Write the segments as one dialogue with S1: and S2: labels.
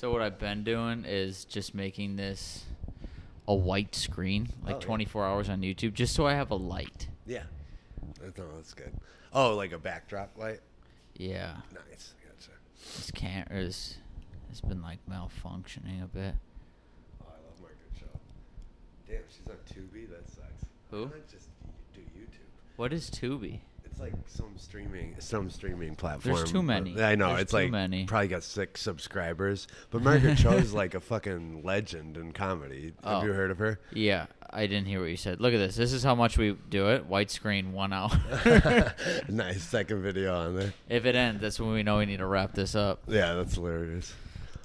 S1: So what I've been doing is just making this a white screen, like
S2: Oh, yeah.
S1: 24 hours on YouTube, just so I have a light.
S2: Yeah. That's, no, that's good. Oh, like a backdrop light.
S1: Yeah,
S2: Nice. Gotcha.
S1: this camera is has been like malfunctioning a bit.
S2: Oh, I love Margaret Cho. Damn, she's on Tubi. That sucks.
S1: Who?
S2: Not just do YouTube?
S1: What is Tubi?
S2: It's like some streaming, some streaming platform.
S1: There's too uh, many.
S2: I know
S1: There's
S2: it's
S1: too
S2: like
S1: many.
S2: probably got six subscribers. But Margaret Cho is like a fucking legend in comedy. Have
S1: Oh.
S2: you heard of her?
S1: Yeah, I didn't hear what you said. Look at this. This is how much we do it. White screen, one hour.
S2: nice second video on there.
S1: if it ends, that's when we know we need to wrap this up.
S2: Yeah, that's hilarious.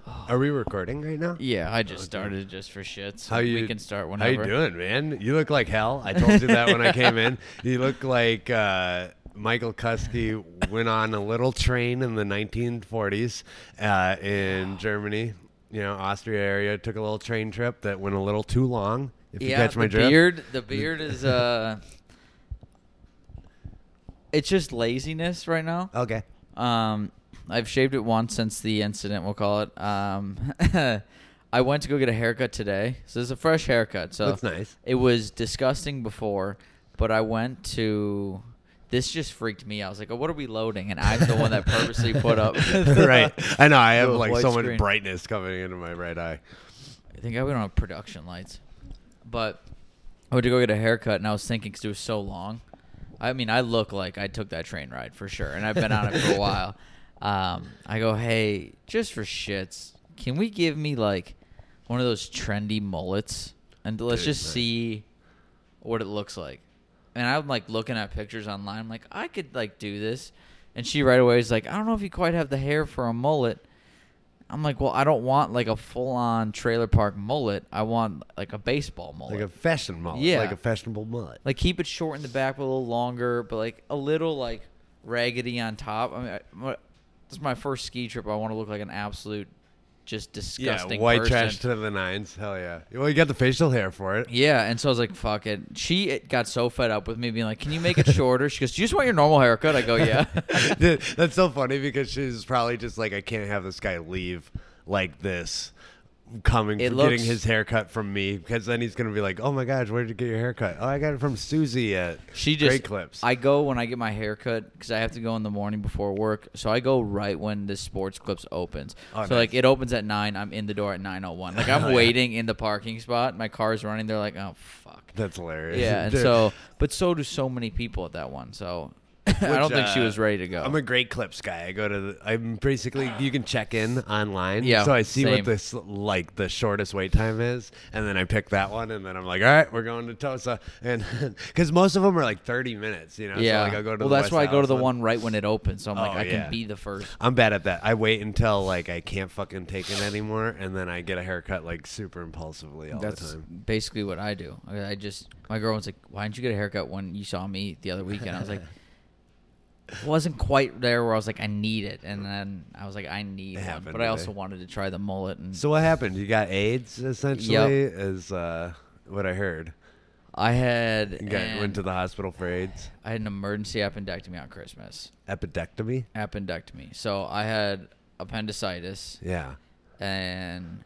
S2: Are we recording right now?
S1: Yeah, I just started just for shits.
S2: How you?
S1: We can start whenever.
S2: How you doing, man? You look like hell. I told you that when I came in. You look like uh, Michael Kuski went on a little train in the 1940s uh, in Germany. You know, Austria area. Took a little train trip that went a little too long. If you catch my
S1: the
S2: drift.
S1: beard. The beard is uh, it's just laziness right now.
S2: Okay.
S1: Um, I've shaved it once since the incident. We'll call it. Um, I went to go get a haircut today, so it's a fresh haircut. So
S2: That's nice.
S1: It was disgusting before, but I went to. This just freaked me out. I was like, "Oh, what are we loading?" And I'm the one that purposely put up.
S2: right. I know. I have like so much brightness coming into my right eye.
S1: I think I went don't production lights, but I went to go get a haircut, and I was thinking because it was so long. I mean, I look like I took that train ride for sure, and I've been on it for a while. Um, I go, hey, just for shits, can we give me like one of those trendy mullets, and let's
S2: Dude,
S1: just
S2: nice.
S1: see what it looks like. And I'm like looking at pictures online. I'm like, I could like do this. And she right away is like, I don't know if you quite have the hair for a mullet. I'm like, well, I don't want like a full on trailer park mullet. I want like a baseball mullet.
S2: Like a fashion mullet.
S1: Yeah.
S2: Like a fashionable mullet.
S1: Like keep it short in the back, but a little longer, but like a little like raggedy on top. I mean, I, this is my first ski trip. I want to look like an absolute, just disgusting
S2: yeah, white
S1: person.
S2: trash to the nines. Hell yeah. Well, you got the facial hair for it.
S1: Yeah, and so I was like, "Fuck it." She got so fed up with me being like, "Can you make it shorter?" She goes, "Do you just want your normal haircut?" I go, "Yeah."
S2: That's so funny because she's probably just like, I can't have this guy leave like this, coming
S1: It
S2: from
S1: looks-
S2: getting his haircut from me because then he's gonna be like, oh my gosh, where did you get your haircut? Oh, I got it from Susie at
S1: She just
S2: Great Clips.
S1: I go when I get my haircut because I have to go in the morning before work. So I go right when the sports clips opens.
S2: Oh,
S1: so
S2: nice.
S1: like it opens at nine. I'm in the door at nine oh one. Like
S2: Oh,
S1: I'm waiting in the parking spot. My car's running. They're like, oh fuck.
S2: That's hilarious.
S1: Yeah, and so but so do so many people at that one. So I don't think she
S2: uh,
S1: was ready to go.
S2: I'm a Great Clips guy. I go to. The, I'm basically you can check in online.
S1: Yeah,
S2: So I see
S1: same.
S2: what this like the shortest wait time is, and then I pick that one, and then I'm like, all right, we're going to Tosa, and because most of them are like 30 minutes, you know.
S1: yeah.
S2: So like I go to
S1: well, that's
S2: West
S1: why I go to the
S2: one.
S1: one right when it opens. So I'm like,
S2: Oh,
S1: I
S2: yeah.
S1: can be the first.
S2: I'm bad at that. I wait until like I can't fucking take it anymore, and then I get a haircut like super impulsively all
S1: That's
S2: the time.
S1: basically what I do. I, I just my girl was like, "Why didn't you get a haircut when you saw me the other weekend?" I was like, wasn't quite there where I was like, "I need it," and then I was like, "I need
S2: It
S1: one,"
S2: happened
S1: but I also
S2: today.
S1: wanted to try the mullet. And
S2: So what happened? You got AIDS essentially, is uh, what I heard.
S1: I had
S2: You got,
S1: an-
S2: went to the hospital for AIDS.
S1: I had an emergency appendectomy on Christmas.
S2: Epidectomy.
S1: Appendectomy. So I had appendicitis,
S2: Yeah.
S1: and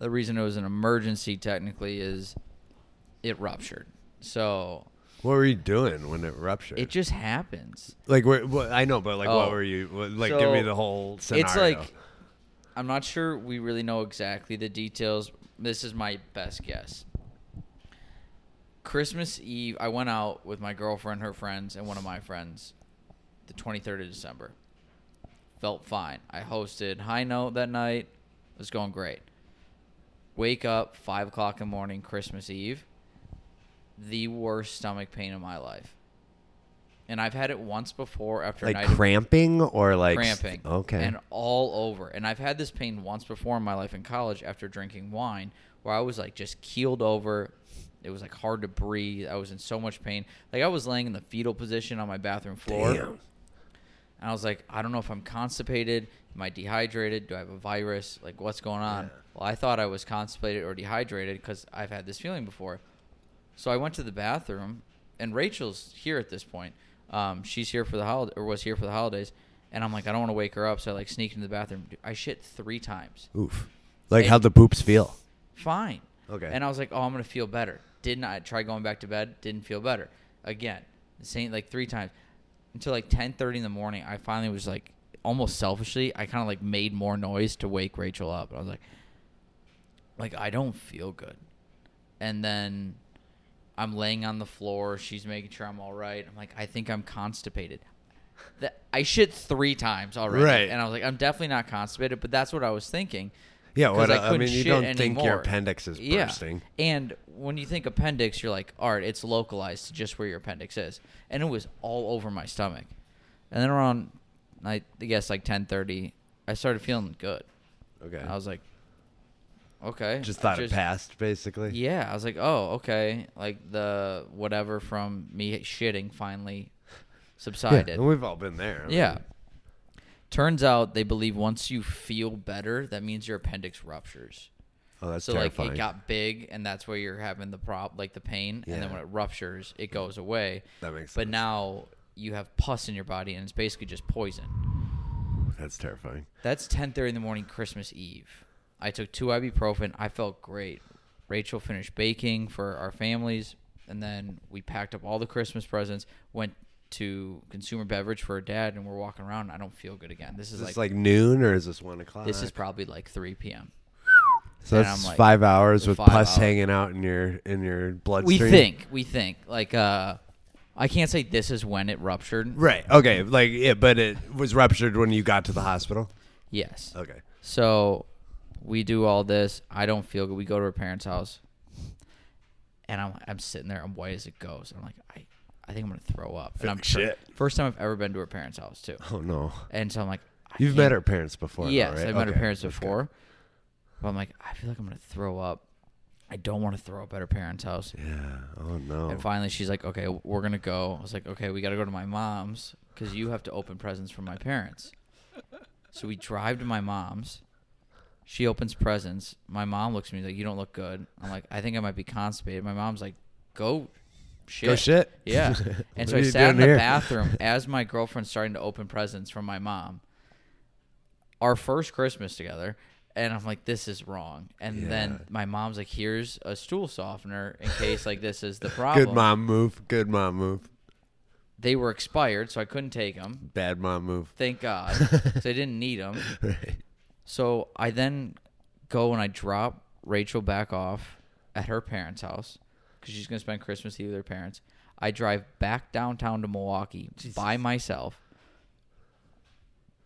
S1: the reason it was an emergency technically is it ruptured. So
S2: What were you doing when it ruptured?
S1: it just happens.
S2: like where, what, I know, but like what
S1: Oh.
S2: were you? What, like give me the whole scenario.
S1: It's like I'm not sure we really know exactly the details. This is my best guess. Christmas Eve, I went out with my girlfriend, her friends, and one of my friends, the 23rd of December. Felt fine. I hosted High Note that night. It was going great. Wake up, 5 o'clock in the morning, Christmas Eve. The worst stomach pain in my life. And I've had it once before after
S2: like
S1: night of
S2: cramping or like
S1: cramping.
S2: Okay.
S1: And all over. And I've had this pain once before in my life in college after drinking wine where I was like just keeled over. It was like hard to breathe. I was in so much pain. Like I was laying in the fetal position on my bathroom floor.
S2: Damn.
S1: And I was like, I don't know if I'm constipated. Am I dehydrated? Do I have a virus? Like, what's going on?
S2: Yeah.
S1: Well, I thought I was constipated or dehydrated because I've had this feeling before. So I went to the bathroom, and Rachel's here at this point. Um, she's here for the holiday, or was here for the holidays, and I'm like, I don't want to wake her up, so I like sneak into the bathroom. Dude, I shit three times.
S2: Oof. Like
S1: And-
S2: how'd the poops feel?
S1: Fine.
S2: Okay.
S1: And I was like, oh, I'm gonna feel better. Didn't I try going back to bed? Didn't feel better. Again, the same like three times until like 10:30 in the morning. I finally was like, almost selfishly, I kind of like made more noise to wake Rachel up. I was like, like I don't feel good. And then I'm laying on the floor. She's making sure I'm all right. I'm like, I think I'm constipated. That I shit three times already,
S2: Right.
S1: and I was like, I'm definitely not constipated, but that's what I was thinking.
S2: Yeah, what
S1: I
S2: I, mean, you don't think your appendix is
S1: Yeah.
S2: bursting.
S1: And when you think appendix, you're like, all right, it's localized to just where your appendix is. And it was all over my stomach. And then around, I guess like 10:30, I started feeling good.
S2: Okay.
S1: I was like, okay.
S2: just thought it passed, basically.
S1: Yeah, I was like, oh, okay. Like the whatever from me shitting finally
S2: Yeah,
S1: subsided.
S2: and we've all been there.
S1: Yeah.
S2: mean,
S1: Turns out they believe once you feel better, that means your appendix ruptures.
S2: Oh, that's terrifying.
S1: so
S2: terrifying.
S1: like it got big, and that's where you're having the prop, like the pain, and then when it ruptures, it goes away.
S2: That makes sense.
S1: But now you have pus in your body, and it's basically just poison.
S2: that's terrifying.
S1: That's 10:30 in the morning, Christmas Eve. I took two ibuprofen. I felt great. Rachel finished baking for our families, and then we packed up all the Christmas presents. Went to consumer beverage for her dad, and we're walking around. I don't feel good again. This is
S2: Is
S1: like,
S2: this like noon or is this one o'clock?
S1: this is probably like 3 p.m.
S2: so
S1: and
S2: that's
S1: like-
S2: five hours with
S1: Five
S2: pus
S1: hours.
S2: hanging out in your in your bloodstream.
S1: We think, we think, like, uh, I can't say this is when it ruptured.
S2: Right. Okay. Like yeah, but it was ruptured when you got to the hospital.
S1: Yes.
S2: Okay.
S1: So we do all this. I don't feel good. We go to her parents' house, and I'm I'm sitting there. I'm white as it goes. I'm like, I I think I'm gonna throw up. And I'm
S2: Shit.
S1: First time I've ever been to her parents' house too.
S2: Oh no.
S1: And so I'm like, I
S2: You've
S1: can't-
S2: met her parents before. though,
S1: Yes,
S2: right?
S1: I've met her
S2: Okay,
S1: parents
S2: that's good.
S1: before. But I'm like, I feel like I'm gonna throw up. I don't want to throw up at her parents' house.
S2: Yeah. Oh no.
S1: And finally, she's like, "Okay, we're gonna go." I was like, "Okay, we got to go to my mom's because you have to open presents for my parents." So we drive to my mom's. She opens presents. My mom looks at me like, "You don't look good." I'm like, "I think I might be constipated." My mom's like, "Go, shit."
S2: Go shit.
S1: Yeah. And so I sat in the
S2: here?
S1: bathroom as my girlfriend's starting to open presents from my mom. Our first Christmas together. And I'm like, this is wrong. And then my mom's like, here's a stool softener in case like this is the problem.
S2: Good mom move. Good mom move.
S1: They were expired, so I couldn't take them.
S2: Bad mom move.
S1: Thank God, because I didn't need them.
S2: Right.
S1: So I then go and I drop Rachel back off at her parents' house because she's gonna spend Christmas Eve with her parents. I drive back downtown to Milwaukee by myself.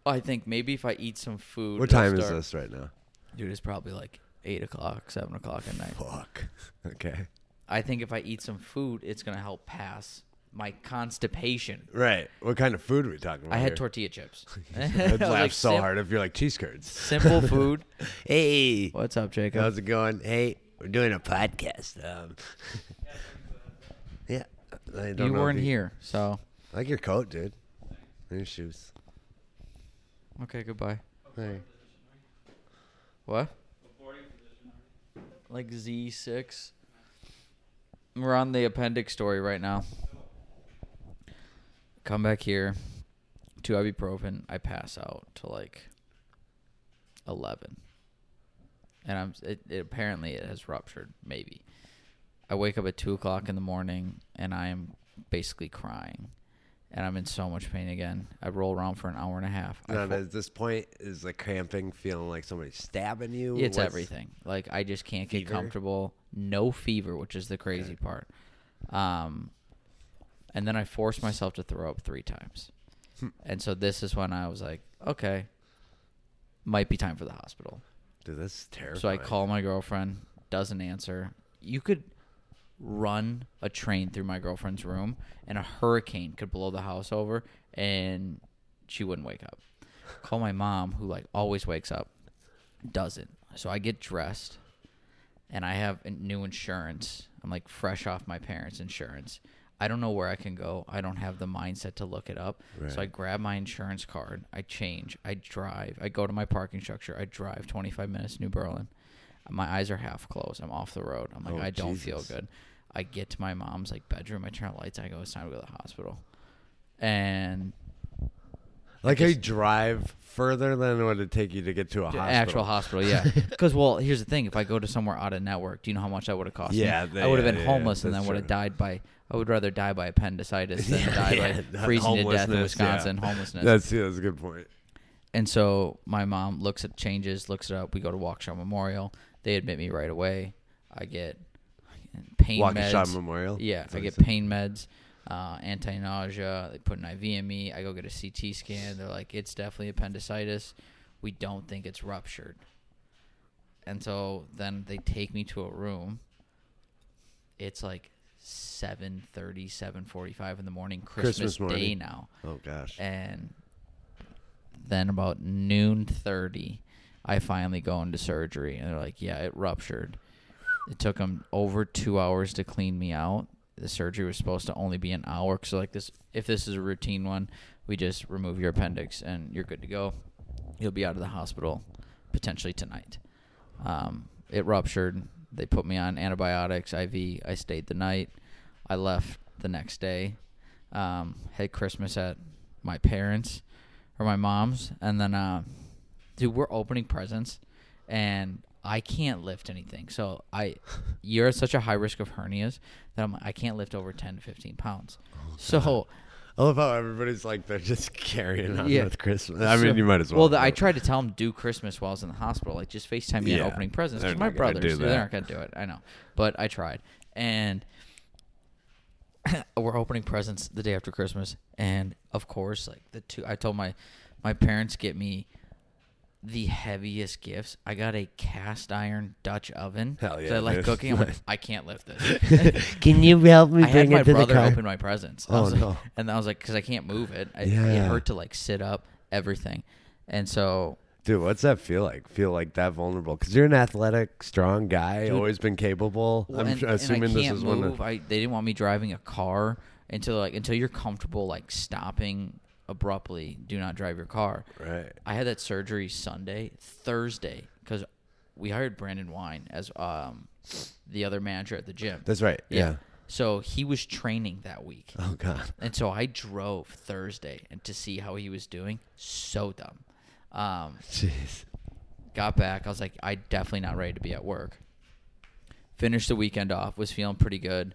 S1: I think maybe if I eat some food.
S2: What time is
S1: start-
S2: this right now?
S1: Dude, it's probably like eight o'clock, seven o'clock at night.
S2: Fuck. Okay.
S1: I think if I eat some food, it's gonna help pass my constipation.
S2: Right. What kind of food are we talking about?
S1: I had
S2: here?
S1: tortilla chips.
S2: I'd laugh
S1: like,
S2: so
S1: sim-
S2: hard if you're like cheese curds.
S1: Simple food.
S2: Hey.
S1: What's up, Jacob?
S2: How's it going? Hey, we're doing a podcast. Um, yeah. I don't
S1: You weren't here, so
S2: I like your coat, dude. And your shoes.
S1: okay. Goodbye.
S2: Hey.
S1: What? Like Z six. We're on the appendix story right now. Come back here. Two ibuprofen. I pass out to like eleven, and I'm. It, it apparently it has ruptured. Maybe. I wake up at two o'clock in the morning, and I am basically crying, and I'm in so much pain again. I roll around for an hour and a half. I fo-
S2: at this point, is the cramping feeling like somebody's stabbing you?
S1: It's
S2: What's-
S1: everything. Like I just can't get
S2: Fever?
S1: comfortable. No fever, which is the crazy part. Um, and then I forced myself to throw up three times,
S2: Hmm.
S1: and so this is when I was like, okay, might be time for the hospital.
S2: Dude, this is terrifying.
S1: So I call my girlfriend, doesn't answer. You could run a train through my girlfriend's room, and a hurricane could blow the house over, and she wouldn't wake up. Call my mom, who like always wakes up, doesn't. So I get dressed, and I have new insurance. I'm like fresh off my parents' insurance. I don't know where I can go. I don't have the mindset to look it up. So I grab my insurance card. I change. I drive. I go to my parking structure. I drive 25 minutes to New Berlin. My eyes are half closed. I'm off the road. I'm like,
S2: Oh,
S1: I don't feel good. I get to my mom's like bedroom. I turn the lights. I go, it's time to go to the hospital. And
S2: Like I drive further than it would take you to get to a hospital.
S1: Actual hospital, yeah. Because well, here's the thing: if I go to somewhere out of network, do you know how much that would have cost
S2: Yeah,
S1: me? I would have
S2: yeah,
S1: been
S2: yeah,
S1: homeless and then would have died by. I would rather die by appendicitis than die by freezing to death in. Wisconsin. Homelessness.
S2: That's yeah, that's a good point.
S1: And so my mom looks at changes, looks it up. We go to Waukesha Memorial. They admit me right away. I get pain
S2: Waukesha
S1: meds.
S2: Memorial.
S1: Yeah,
S2: That's
S1: I get pain meds, uh, anti-nausea. They put an IV in me. I go get a CT scan. They're like, it's definitely appendicitis. We don't think it's ruptured. And so then they take me to a room. It's like 7.30, 7.45 in the morning, Christmas,
S2: Christmas
S1: Day now
S2: Oh gosh.
S1: and then about noon 30 i finally go into surgery and they're like yeah it ruptured it took them over two hours to clean me out the surgery was supposed to only be an hour. So like this if this is a routine one we just remove your appendix and you're good to go. You'll be out of the hospital potentially tonight. Um, it ruptured. They put me on antibiotics iv i stayed the night. I left the next day. Um, had christmas at my parents or my mom's, and then, uh, dude, we're opening presents, and I can't lift anything. So I, you're at such a high risk of hernias that I'm, I can't lift over ten to fifteen pounds. Oh, so
S2: I love how everybody's like they're just carrying on
S1: Yeah.
S2: with Christmas. I
S1: so-
S2: mean, you might as well.
S1: Well, the, I tried to tell them do Christmas while I was in the hospital, like just Facetime me
S2: Yeah,
S1: at opening presents.
S2: they're
S1: my brothers,
S2: they
S1: aren't gonna do it. I know, but I tried, and we're opening presents the day after Christmas, and of course, like the two, I told my my parents get me the heaviest gifts. I got a cast iron Dutch oven.
S2: Hell
S1: 'cause
S2: yeah, So
S1: I like
S2: dude.
S1: cooking. I'm like, I can't lift this.
S2: Can you help me get it?
S1: to I had my brother open my presents. I
S2: Oh,
S1: was like-
S2: no.
S1: And I was like, because I can't move it. I, It hurt to like sit up, everything. And so
S2: Dude, what's that feel like? Feel like that vulnerable? Because you're an athletic, strong guy,
S1: Dude.
S2: always been capable.
S1: Well,
S2: I'm
S1: and,
S2: tr-
S1: and
S2: assuming
S1: I
S2: this
S1: can't
S2: is
S1: move.
S2: one of.
S1: I they didn't want me driving a car until like until you're comfortable like stopping abruptly. Do not drive your car.
S2: Right.
S1: I had that surgery Sunday, Thursday, because we hired Brandon Wine as um the other manager at the gym.
S2: That's right. Yeah.
S1: So he was training that week.
S2: Oh God.
S1: And so I drove Thursday and to see how he was doing. So dumb. Um,
S2: Jeez.
S1: got back. I was like, I definitely not ready to be at work. Finished the weekend off. Was feeling pretty good.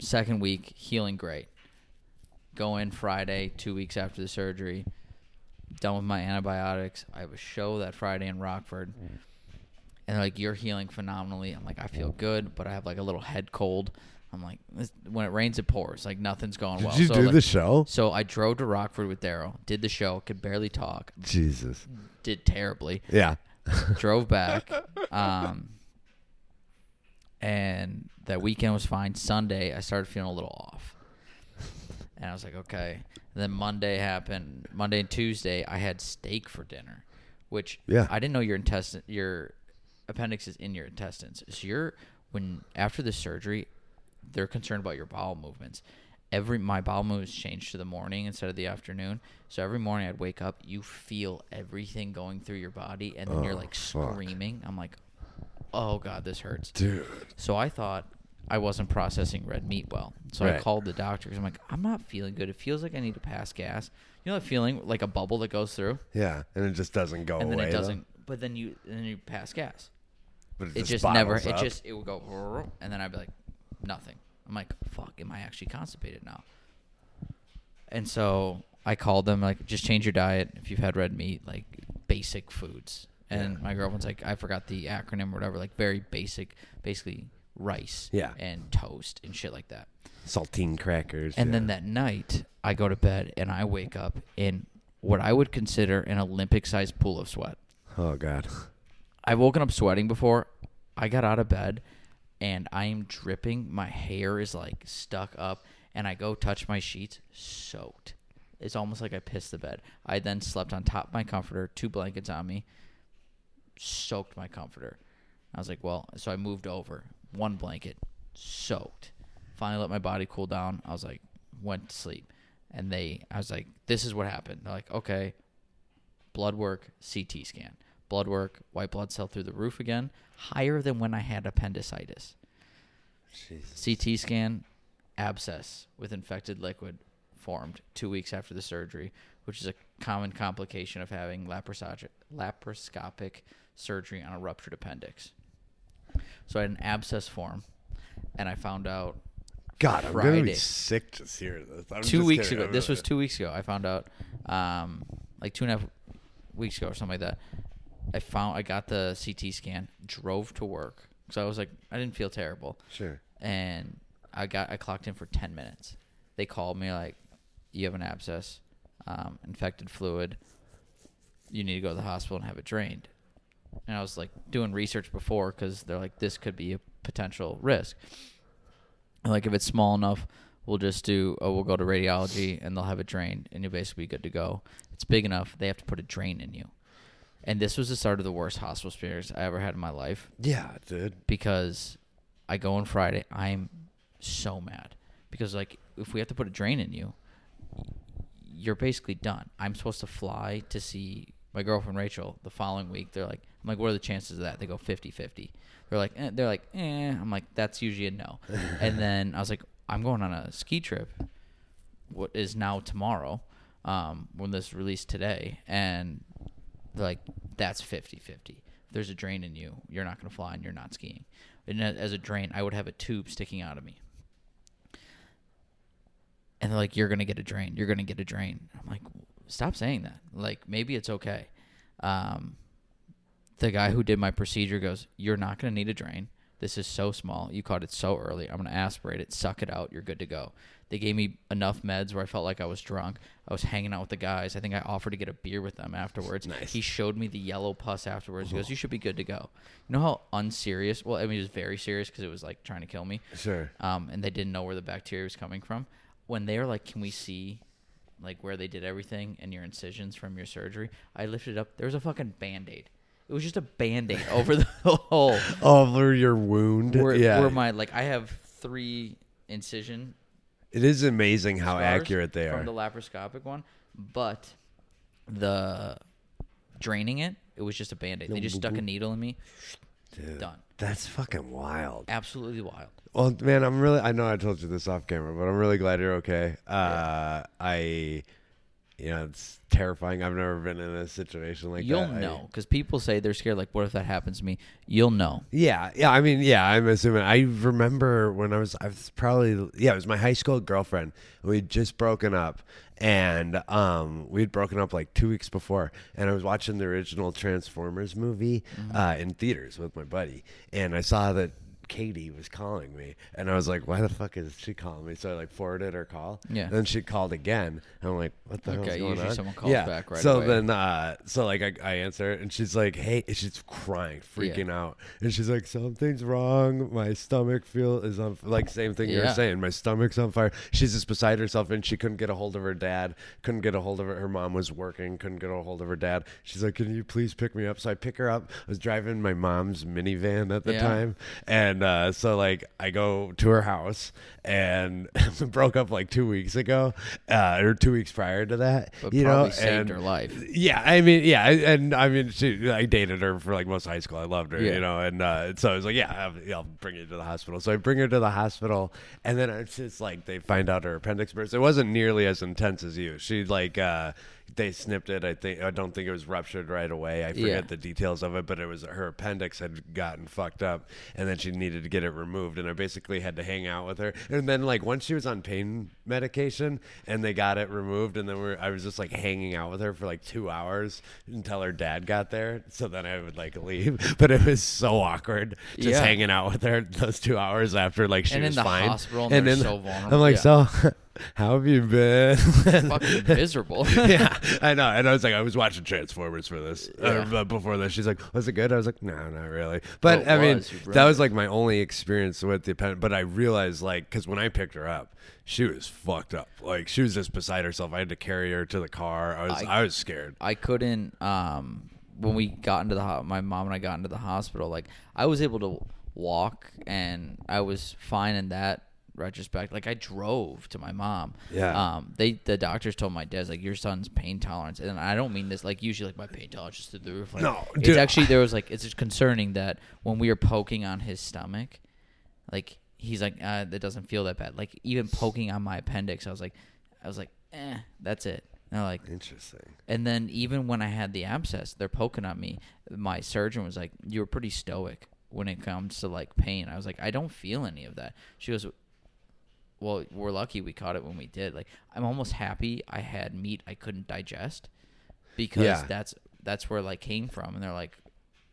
S1: Second week, healing great. Go in Friday, two weeks after the surgery. Done with my antibiotics. I have a show that Friday in Rockford. And like, you're healing phenomenally. I'm like, I feel good, but I have like a little head cold. I'm like, this, when it rains, it pours. Like nothing's going well.
S2: Did you
S1: so
S2: do
S1: like,
S2: the show?
S1: So I drove to Rockford with Daryl, did the show, could barely talk,
S2: Jesus.
S1: did terribly,
S2: Yeah.
S1: drove back, um, and that weekend was fine. Sunday, I started feeling a little off, and I was like, okay. And then Monday happened. Monday and Tuesday, I had steak for dinner, which
S2: Yeah.
S1: I didn't know your intestine, your appendix is in your intestines. So you're when after the surgery, they're concerned about your bowel movements. Every my bowel movements changed to the morning instead of the afternoon. So every morning I'd wake up, you feel everything going through your body, and then you're
S2: Oh,
S1: like
S2: fuck.
S1: screaming. I'm like, oh god, this hurts.
S2: Dude.
S1: So I thought I wasn't processing red meat well. So I called the doctor because I'm like, I'm not feeling good. It feels like I need to pass gas. You know that feeling like a bubble that goes through,
S2: Yeah. And it just doesn't go away.
S1: and then
S2: away.
S1: it doesn't. But then you then you pass gas.
S2: But
S1: It just never. It just it would go, and then I'd be like, nothing. I'm like, fuck. Am I actually constipated now? And so I called them like, just change your diet if you've had red meat, like basic foods. And
S2: Yeah.
S1: my girlfriend's like, I forgot the acronym or whatever, like very basic, basically rice
S2: Yeah.
S1: and toast and shit like that.
S2: saltine crackers.
S1: And then that night, I go to bed and I wake up in what I would consider an Olympic sized pool of sweat.
S2: Oh God.
S1: I've woken up sweating before. I got out of bed and I am dripping. My hair is like stuck up and I go touch my sheets soaked. It's almost like I pissed the bed. I then slept on top of my comforter, two blankets on me, soaked my comforter. I was like, well, so I moved over, one blanket, soaked. Finally let my body cool down. I was like, went to sleep. And they, I was like, this is what happened. They're like, okay, blood work, CT scan. Blood work, white blood cell through the roof again, higher than when I had appendicitis.
S2: Jesus.
S1: CT scan, abscess with infected liquid, formed two weeks after the surgery, which is a common complication of having laparoscopic, laparoscopic surgery on a ruptured appendix. So I had an abscess form, and I found out
S2: God, I'm gonna be sick just this. I'm
S1: two
S2: just
S1: weeks
S2: kidding.
S1: ago.
S2: I'm
S1: This was two weeks ago. I found out, um, like two and a half weeks ago or something like that. I found I got the CT scan, drove to work because I was like I didn't feel terrible,
S2: Sure.
S1: and I got I clocked in for ten minutes. They called me like, you have an abscess, um, infected fluid. You need to go to the hospital and have it drained. And I was like doing research before because they're like this could be a potential risk. And, like if it's small enough, we'll just do. Oh, we'll go to radiology and they'll have it drained, and you'll basically be good to go. It's big enough; they have to put a drain in you. And this was the start of the worst hospital experience I ever had in my life
S2: Yeah, dude.
S1: because I go on Friday. I'm so mad because like if we have to put a drain in you, you're basically done. I'm supposed to fly to see my girlfriend Rachel the following week. They're like, I'm like, what are the chances of that? They go 50-50. They're like, eh. they're like, eh. I'm like, that's usually a no. and then I was like, I'm going on a ski trip. What is now tomorrow? Um, when this released today, and they're like, that's 50 50. There's a drain in you, you're not going to fly and you're not skiing. And as a drain, I would have a tube sticking out of me. And they're like, you're going to get a drain. You're going to get a drain. I'm like, stop saying that. Like, maybe it's okay. Um, the guy who did my procedure goes, You're not going to need a drain. This is so small. You caught it so early. I'm going to aspirate it, suck it out. You're good to go. They gave me enough meds where I felt like I was drunk. I was hanging out with the guys. I think I offered to get a beer with them afterwards.
S2: Nice.
S1: He showed me the yellow pus afterwards. He goes, You should be good to go. You know how unserious? Well, I mean, it was very serious because it was like trying to kill me.
S2: Sure.
S1: Um, and they didn't know where the bacteria was coming from. When they were like, Can we see like where they did everything and your incisions from your surgery? I lifted it up. There was a fucking band aid. It was just a band aid over the hole.
S2: Over your wound.
S1: Where,
S2: yeah.
S1: where my like I have three incision
S2: it is amazing how accurate they are.
S1: from the laparoscopic one, but the draining it, it was just a band aid. They just stuck a needle in me.
S2: Dude,
S1: Done.
S2: That's fucking wild.
S1: Absolutely wild.
S2: Well, man, I'm really. I know I told you this off camera, but I'm really glad you're okay. Uh, I, you know, it's terrifying. I've never been in a situation like that.
S1: You'll
S2: that. I-
S1: know because people say they're scared. Like, what if that happens to me? You'll know.
S2: Yeah, yeah. I mean, yeah. I'm assuming. I remember when I was. I was probably. Yeah, it was my high school girlfriend. We'd just broken up, and um, we'd broken up like two weeks before. And I was watching the original Transformers movie uh, in theaters with my buddy, and I saw that. Katie was calling me, and I was like, "Why the fuck is she calling me?" So I like forwarded her call.
S1: Yeah.
S2: And then she called again, and I'm like, "What the hell's
S1: Okay,
S2: going
S1: usually
S2: on?"
S1: someone calls
S2: yeah.
S1: back right
S2: so
S1: away.
S2: then, uh, so like I, I answer, and she's like, "Hey," and she's crying, freaking out, and she's like, "Something's wrong. My stomach feel is on like same thing you were saying. My stomach's on fire." She's just beside herself, and she couldn't get a hold of her dad. Couldn't get a hold of her. Her mom was working. Couldn't get a hold of her dad. She's like, "Can you please pick me up?" So I pick her up. I was driving my mom's minivan at the time, and uh, so like I go to her house, and broke up like two weeks ago, uh, or two weeks prior to that.
S1: But
S2: you
S1: probably
S2: know,
S1: saved
S2: and
S1: her life.
S2: yeah, I mean, yeah, and I mean, she, I dated her for like most high school. I loved her,
S1: Yeah.
S2: you know, and uh, so I was like, yeah, I'll, I'll bring you to the hospital. So I bring her to the hospital, and then it's just like they find out her appendix burst. It wasn't nearly as intense as you. She like uh, they snipped it. I think I don't think it was ruptured right away. I forget
S1: Yeah.
S2: the details of it, but it was her appendix had gotten fucked up, and then she needed to get it removed. And I basically had to hang out with her. And then like once she was on pain medication, and they got it removed, and then we're, I was just like hanging out with her for like two hours until her dad got there. So then I would like leave, but it was so awkward just
S1: Yeah.
S2: hanging out with her those two hours after like she
S1: And in
S2: was
S1: the
S2: fine.
S1: hospital, and they're so vulnerable.
S2: I'm like,
S1: Yeah.
S2: so how have you been?
S1: Fucking miserable.
S2: yeah, I know. And I was like, I was watching Transformers for this
S1: Yeah.
S2: uh, before this. She's like, was it good? I was like, no, not really. But
S1: it
S2: I mean,
S1: was.
S2: That was like my only experience with the pen. But I realized, like, because when I picked her up, she was fucked up. Like, she was just beside herself. I had to carry her to the car. I was, I,
S1: I-
S2: was scared.
S1: I couldn't um when we got into the ho- my mom and I got into the hospital like I was able to walk and I was fine in that retrospect like I drove to my mom
S2: Yeah.
S1: um they the doctors told my dad's like your son's pain tolerance and I don't mean this like usually like my pain tolerance is through the roof like,
S2: No,
S1: it's
S2: dude.
S1: actually there was like it's just concerning that when we were poking on his stomach like he's like uh, that doesn't feel that bad like even poking on my appendix I was like I was like, eh, that's it. And like,
S2: Interesting.
S1: and then even when I had the abscess, they're poking on me. My surgeon was like, "You were pretty stoic when it comes to like pain." I was like, "I don't feel any of that." She goes, "Well, we're lucky we caught it when we did. Like, I'm almost happy I had meat I couldn't digest because
S2: Yeah.
S1: that's that's where like came from." And they're like,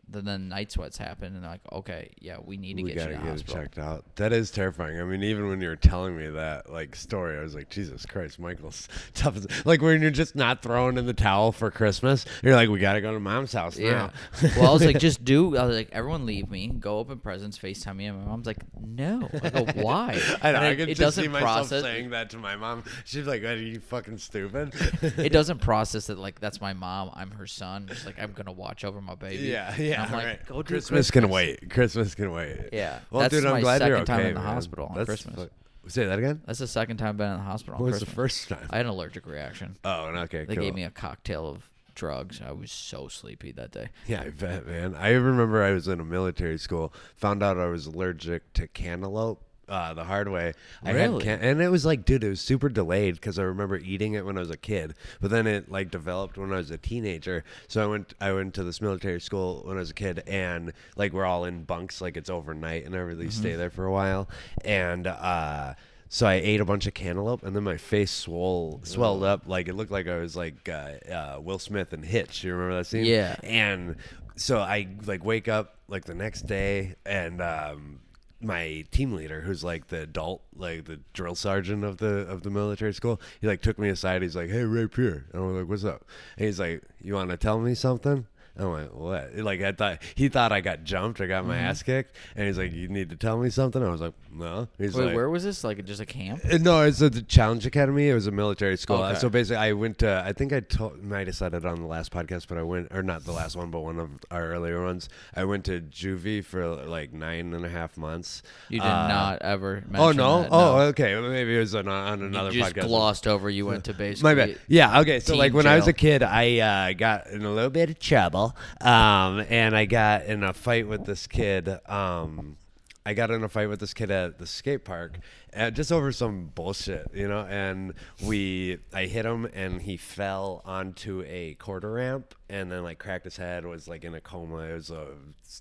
S1: then the night sweats happen, and they're like, "Okay, yeah, we need to
S2: we
S1: get you to
S2: get
S1: hospital."
S2: checked out. That is terrifying. I mean, even when you were telling me that like story, I was like, Jesus Christ, Michael's tough. As, like when you're just not throwing in the towel for Christmas, you're like, we gotta go to mom's house
S1: Yeah.
S2: now.
S1: well, I was like, just do. I was like, everyone leave me. Go open presents. Facetime me. And my mom's like, no. I go, why?
S2: I know.
S1: And
S2: I
S1: it,
S2: can
S1: it
S2: just see myself
S1: process.
S2: saying that to my mom. She's like, "Are you fucking stupid?"
S1: It doesn't process that like that's my mom. I'm her son. It's like I'm gonna watch over my baby.
S2: Yeah,
S1: And
S2: yeah.
S1: I'm like,
S2: right.
S1: go do
S2: Christmas, can wait. Christmas can wait.
S1: Yeah.
S2: Well,
S1: That's
S2: dude, I'm
S1: my
S2: glad you're
S1: second time
S2: okay,
S1: in the
S2: man.
S1: hospital on
S2: That's
S1: Christmas.
S2: fu- Say that again.
S1: That's the second time I've been in the hospital. On
S2: What was the
S1: Christmas.
S2: first time?
S1: I had an allergic reaction.
S2: oh, and okay.
S1: They
S2: cool.
S1: gave me a cocktail of drugs. I was so sleepy that day.
S2: Yeah, I bet, man. I remember I was in a military school, found out I was allergic to cantaloupe. Uh, the hard way. I had
S1: Really?
S2: can- and it was like, dude, it was super delayed because I remember eating it when I was a kid, but then it like developed when I was a teenager. So I went, I went to this military school when I was a kid, and like we're all in bunks, like it's overnight, and I really stay there for a while, and uh, so I ate a bunch of cantaloupe, and then my face swole, swelled up, like it looked like I was like uh, uh, Will Smith and Hitch. You remember that scene?
S1: Yeah.
S2: And so I like wake up like the next day, and um, my team leader, who's like the adult, like the drill sergeant of the of the military school, he like took me aside. He's like, "Hey, Ray Pierre," and I'm like, "What's up?" And he's like, "You want to tell me something?" I'm like, what? Like I thought he thought I got jumped or got my
S1: Mm-hmm.
S2: ass kicked, and he's like, "You need to tell me something." I was like, "No." He's
S1: Wait,
S2: like,
S1: where was this? Like just a camp?
S2: uh, No, it's at the Challenge Academy. It was a military school. Uh,
S1: Okay.
S2: So basically, I went to. I think I told, might have said it on the last podcast, but I went, or not the last one, but one of our earlier ones. I went to juvie for like nine and a half months.
S1: You did
S2: Uh,
S1: not ever. Mention
S2: Oh no!
S1: that,
S2: Oh, okay. Well, maybe it was on, on
S1: You
S2: another
S1: just
S2: podcast.
S1: glossed over. You went to basically.
S2: My bad. Yeah. Okay. So
S1: teen
S2: like when I was
S1: jail.
S2: a kid, I uh, got in a little bit of trouble, um, and I got in a fight with this kid. Um, I got in a fight with this kid at the skate park, uh, just over some bullshit, you know. And we, I hit him, and he fell onto a quarter ramp, and then like cracked his head. Was like in a coma. It was a,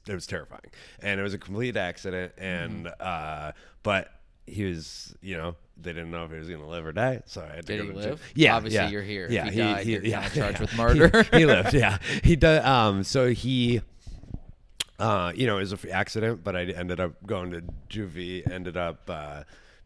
S2: it was terrifying, and it was a complete accident. And
S1: Mm-hmm.
S2: uh, but he was, you know, they didn't know if he was gonna live or die, so I had to
S1: Did
S2: go
S1: he
S2: to
S1: live?
S2: jail. Yeah,
S1: Obviously
S2: yeah.
S1: you're here. If
S2: Yeah,
S1: he died, you're
S2: yeah,
S1: charged with
S2: He-
S1: murder.
S2: He, lived. Yeah, he does. Um, so he. Uh, you know, it was an accident, but I ended up going to juvie. Ended up uh,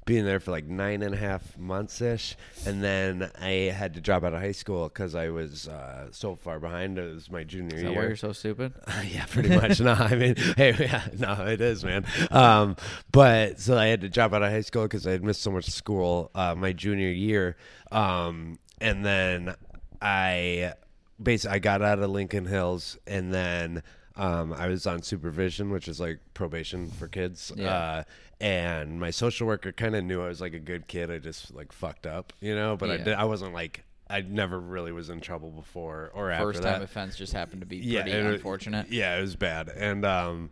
S2: being there for like nine and a half months ish, and then I had to drop out of high school because I was uh, so far behind. It was my junior
S1: Is that
S2: year.
S1: why you're so stupid?
S2: yeah, pretty much. no, I mean, hey, yeah, no, it is, man. Um, but so I had to drop out of high school because I had missed so much school uh, my junior year, um, and then I basically I got out of Lincoln Hills, and then um, I was on supervision, which is like probation for kids.
S1: Yeah.
S2: Uh, and my social worker kind of knew I was like a good kid. I just like fucked up, you know. But I did, I wasn't like I never really was in trouble before or after
S1: First time offense just happened to be
S2: yeah,
S1: pretty
S2: it
S1: unfortunate.
S2: Yeah, it was bad, and um,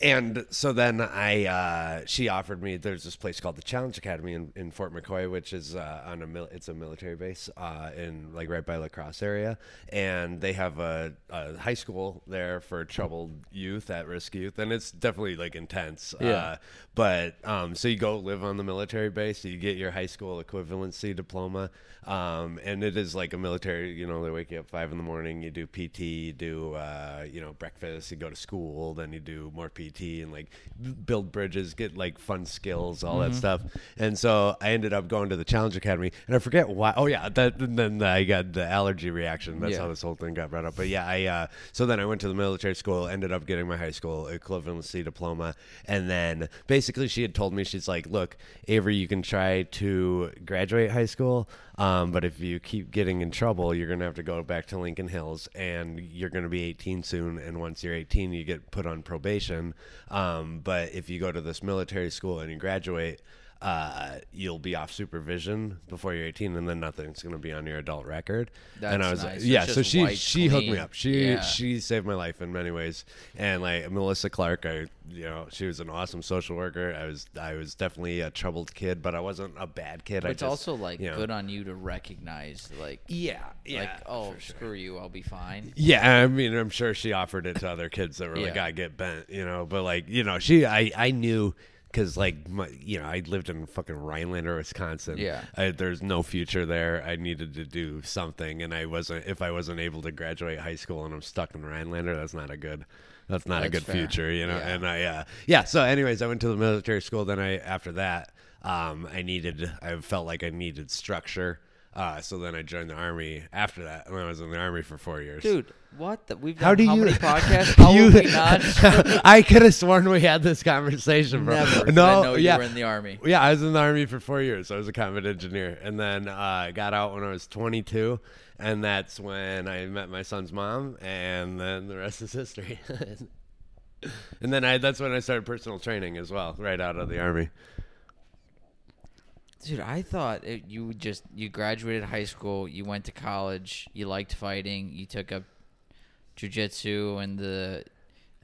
S2: and so then I uh, she offered me. There's this place called the Challenge Academy in, in Fort McCoy, which is uh, on a mil- it's a military base uh, in like right by La Crosse area, and they have a, a high school there for troubled youth, at risk youth, and it's definitely like intense.
S1: Yeah.
S2: Uh, but um, so you go live on the military base, you get your high school equivalency diploma, um, and it is like a military. You know, they wake you up five in the morning, you do PT, you do uh, you know breakfast, you go to school, then you do more PT and like build bridges, get like fun skills, all that stuff. And so I ended up going to the Challenge Academy, and I forget why. Oh yeah, that and then I got the allergy reaction. That's
S1: Yeah.
S2: how this whole thing got brought up. But yeah, I uh, so then I went to the military school, ended up getting my high school equivalency diploma, and then basically she had told me she's like, look, Avery, you can try to graduate high school, um, but if you keep getting in trouble, you're gonna have to go back to Lincoln Hills, and you're gonna be 18 soon, and once you're 18, you get put on probation. Um, but if you go to this military school and you graduate. Uh, you'll be off supervision before you're 18, and then nothing's going to be on your adult record. and I was
S1: nice.
S2: like, yeah. So she
S1: wiped
S2: she hooked me up. She
S1: Yeah.
S2: she saved my life in many ways. And like Melissa Clark, I you know she was an awesome social worker. I was I was definitely a troubled kid, but I wasn't a bad kid.
S1: But
S2: I
S1: it's
S2: just,
S1: also like
S2: you know,
S1: good on you to recognize, like,
S2: Yeah, yeah.
S1: like, oh,
S2: sure.
S1: screw you, I'll be fine.
S2: Yeah, I mean, I'm sure she offered it to other kids that were like,
S1: Yeah.
S2: "I get bent," you know. But like, you know, she, I, I knew because like, my, you know, I lived in fucking Rhinelander, Wisconsin.
S1: Yeah.
S2: I, there's no future there. I needed to do something, and I wasn't. If I wasn't able to graduate high school and I'm stuck in Rhinelander, that's not a good. That's not a good
S1: fair.
S2: future, you know.
S1: Yeah.
S2: And I, uh, yeah. So, anyways, I went to the military school. Then I, after that, um, I needed. I felt like I needed structure. Uh, so then I joined the army after that, and I was in the army for four years.
S1: Dude, what? The, we've done
S2: How
S1: how,
S2: do you-
S1: many podcasts? How
S2: You-? I could have sworn we had this conversation, bro.
S1: Never.
S2: No,
S1: I know
S2: yeah.
S1: you were in the army.
S2: Yeah, I was in the army for four years. I was a combat engineer, and then uh, got out when I was 22, and that's when I met my son's mom, and then the rest is history. and then I that's when I started personal training as well, right out of the army.
S1: Dude, I thought it, you just you graduated high school, you went to college, you liked fighting, you took up jujitsu and the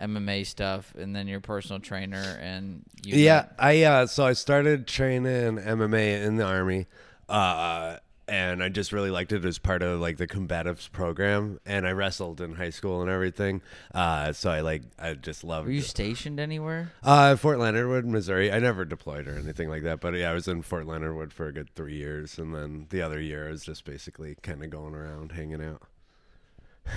S1: MMA stuff, and then you're personal trainer, and you
S2: Yeah,
S1: met-
S2: I uh, so I started training MMA in the army, uh, and I just really liked it as part of like the combatives program. And I wrestled in high school and everything, uh, so I like I just loved.
S1: Were you stationed anywhere?
S2: Uh, Fort Leonard Wood, Missouri. I never deployed or anything like that, but yeah, I was in Fort Leonard Wood for a good three years, and then the other year I was just basically kind of going around hanging out.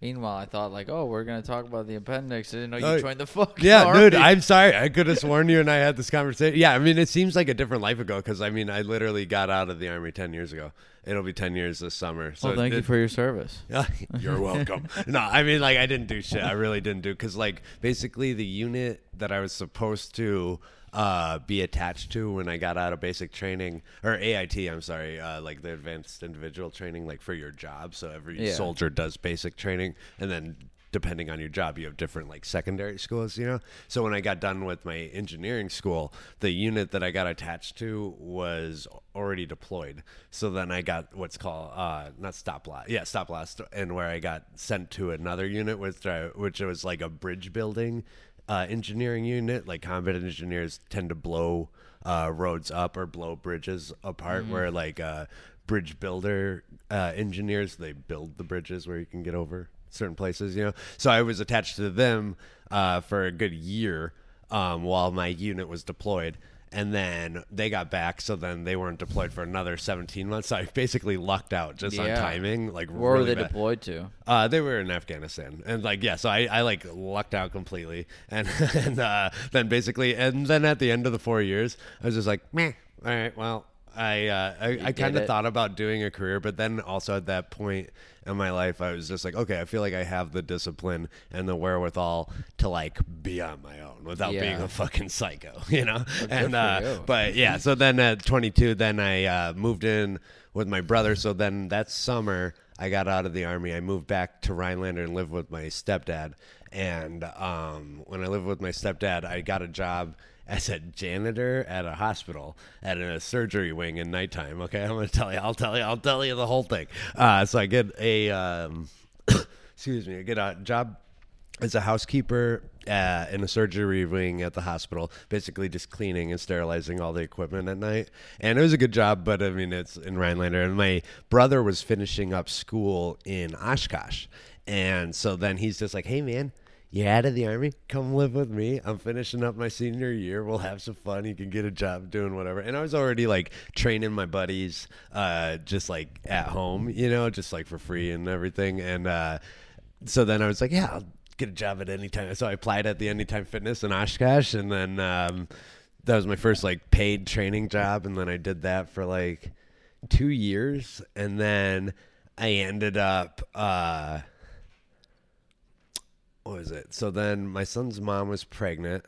S1: Meanwhile, I thought like, oh, we're gonna talk about the appendix. I didn't know you
S2: Oh,
S1: joined the fucking
S2: Yeah,
S1: army.
S2: dude, I'm sorry. I could have sworn you and I had this conversation. Yeah, I mean, it seems like a different life ago because I mean, I literally got out of the army ten years ago. It'll be ten years this summer. So
S1: well, thank you
S2: it-
S1: for your service.
S2: Yeah, You're welcome. no, I mean, like, I didn't do shit. I really didn't do because, like, basically, the unit that I was supposed to uh, be attached to when I got out of basic training or AIT, I'm sorry, uh, like the advanced individual training, like for your job. So every
S1: Yeah.
S2: soldier does basic training, and then depending on your job, you have different like secondary schools, you know. So when I got done with my engineering school, the unit that I got attached to was already deployed. So then I got what's called uh, not stop loss, yeah, stop loss, and where I got sent to another unit, which I, which was like a bridge building uh, engineering unit. Like combat engineers tend to blow uh, roads up or blow bridges apart, where like uh, bridge builder uh, engineers they build the bridges where you can get over certain places, you know. So I was attached to them uh, for a good year um, while my unit was deployed. And then they got back, so then they weren't deployed for another 17 months. So I basically lucked out just on
S1: Yeah.
S2: timing. Like,
S1: Where were
S2: really
S1: they
S2: bad.
S1: deployed to?
S2: Uh, they were in Afghanistan, and like yeah, so I, I like lucked out completely, and and uh, then basically, and then at the end of the four years, I was just like, meh, all right, well, I uh, I, I
S1: did
S2: kind of
S1: it.
S2: thought about doing a career, but then also at that point in my life, I was just like, okay, I feel like I have the discipline and the wherewithal to like be on my own without being a fucking psycho, you know. and uh,
S1: you.
S2: but yeah, so then at 22, then I uh, moved in with my brother. So then that summer, I got out of the army. I moved back to Rhinelander and lived with my stepdad. And um, when I lived with my stepdad, I got a job as a janitor at a hospital at a surgery wing in nighttime. Okay, I'm gonna tell you. I'll tell you. I'll tell you the whole thing. Uh, so I get a um, excuse me. I get a job as a housekeeper uh, in a surgery wing at the hospital, basically just cleaning and sterilizing all the equipment at night. And it was a good job, but I mean, it's in Rhinelander. And my brother was finishing up school in Oshkosh. And so then he's just like, hey, man, you're out of the army. Come live with me. I'm finishing up my senior year. We'll have some fun. You can get a job doing whatever. And I was already like training my buddies, uh, just like at home, you know, just like for free and everything. And uh, so then I was like, yeah, I'll get a job at any time. So I applied at the Anytime Fitness in Oshkosh, and then um, that was my first like paid training job. And then I did that for like two years, and then I ended up. Uh, what was it? So then my son's mom was pregnant,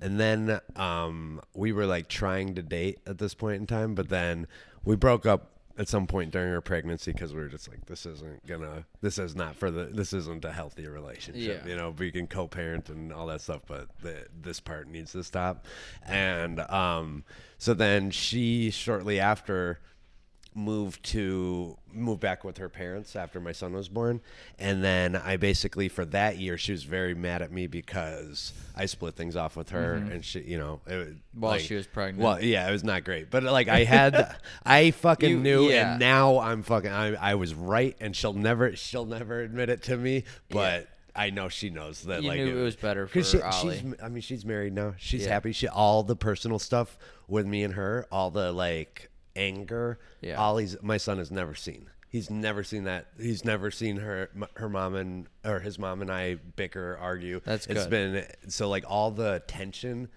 S2: and then um, we were like trying to date at this point in time, but then we broke up at some point during her pregnancy because we were just like, this isn't gonna, this is not for the, this isn't a healthy relationship.
S1: Yeah.
S2: You know, we can co-parent and all that stuff, but the, this part needs to stop. And um, so then she shortly after moved to move back with her parents after my son was born and then i basically for that year she was very mad at me because i split things off with her mm-hmm. and she you know it,
S1: While
S2: like-
S1: she was pregnant.
S2: well yeah it was not great but like i had i fucking
S1: You-
S2: knew
S1: yeah.
S2: and now i'm fucking I, I was right and she'll never she'll never admit it to me but I know she knows that.
S1: You
S2: like
S1: knew it was better for
S2: she, she's I mean, she's married now. She's
S1: Yeah.
S2: happy. She all the personal stuff with me and her, all the like anger.
S1: Yeah.
S2: Ollie's my son has never seen. He's never seen that. He's never seen her, her mom and or his mom and I bicker, argue.
S1: That's good.
S2: It's been so like all the tension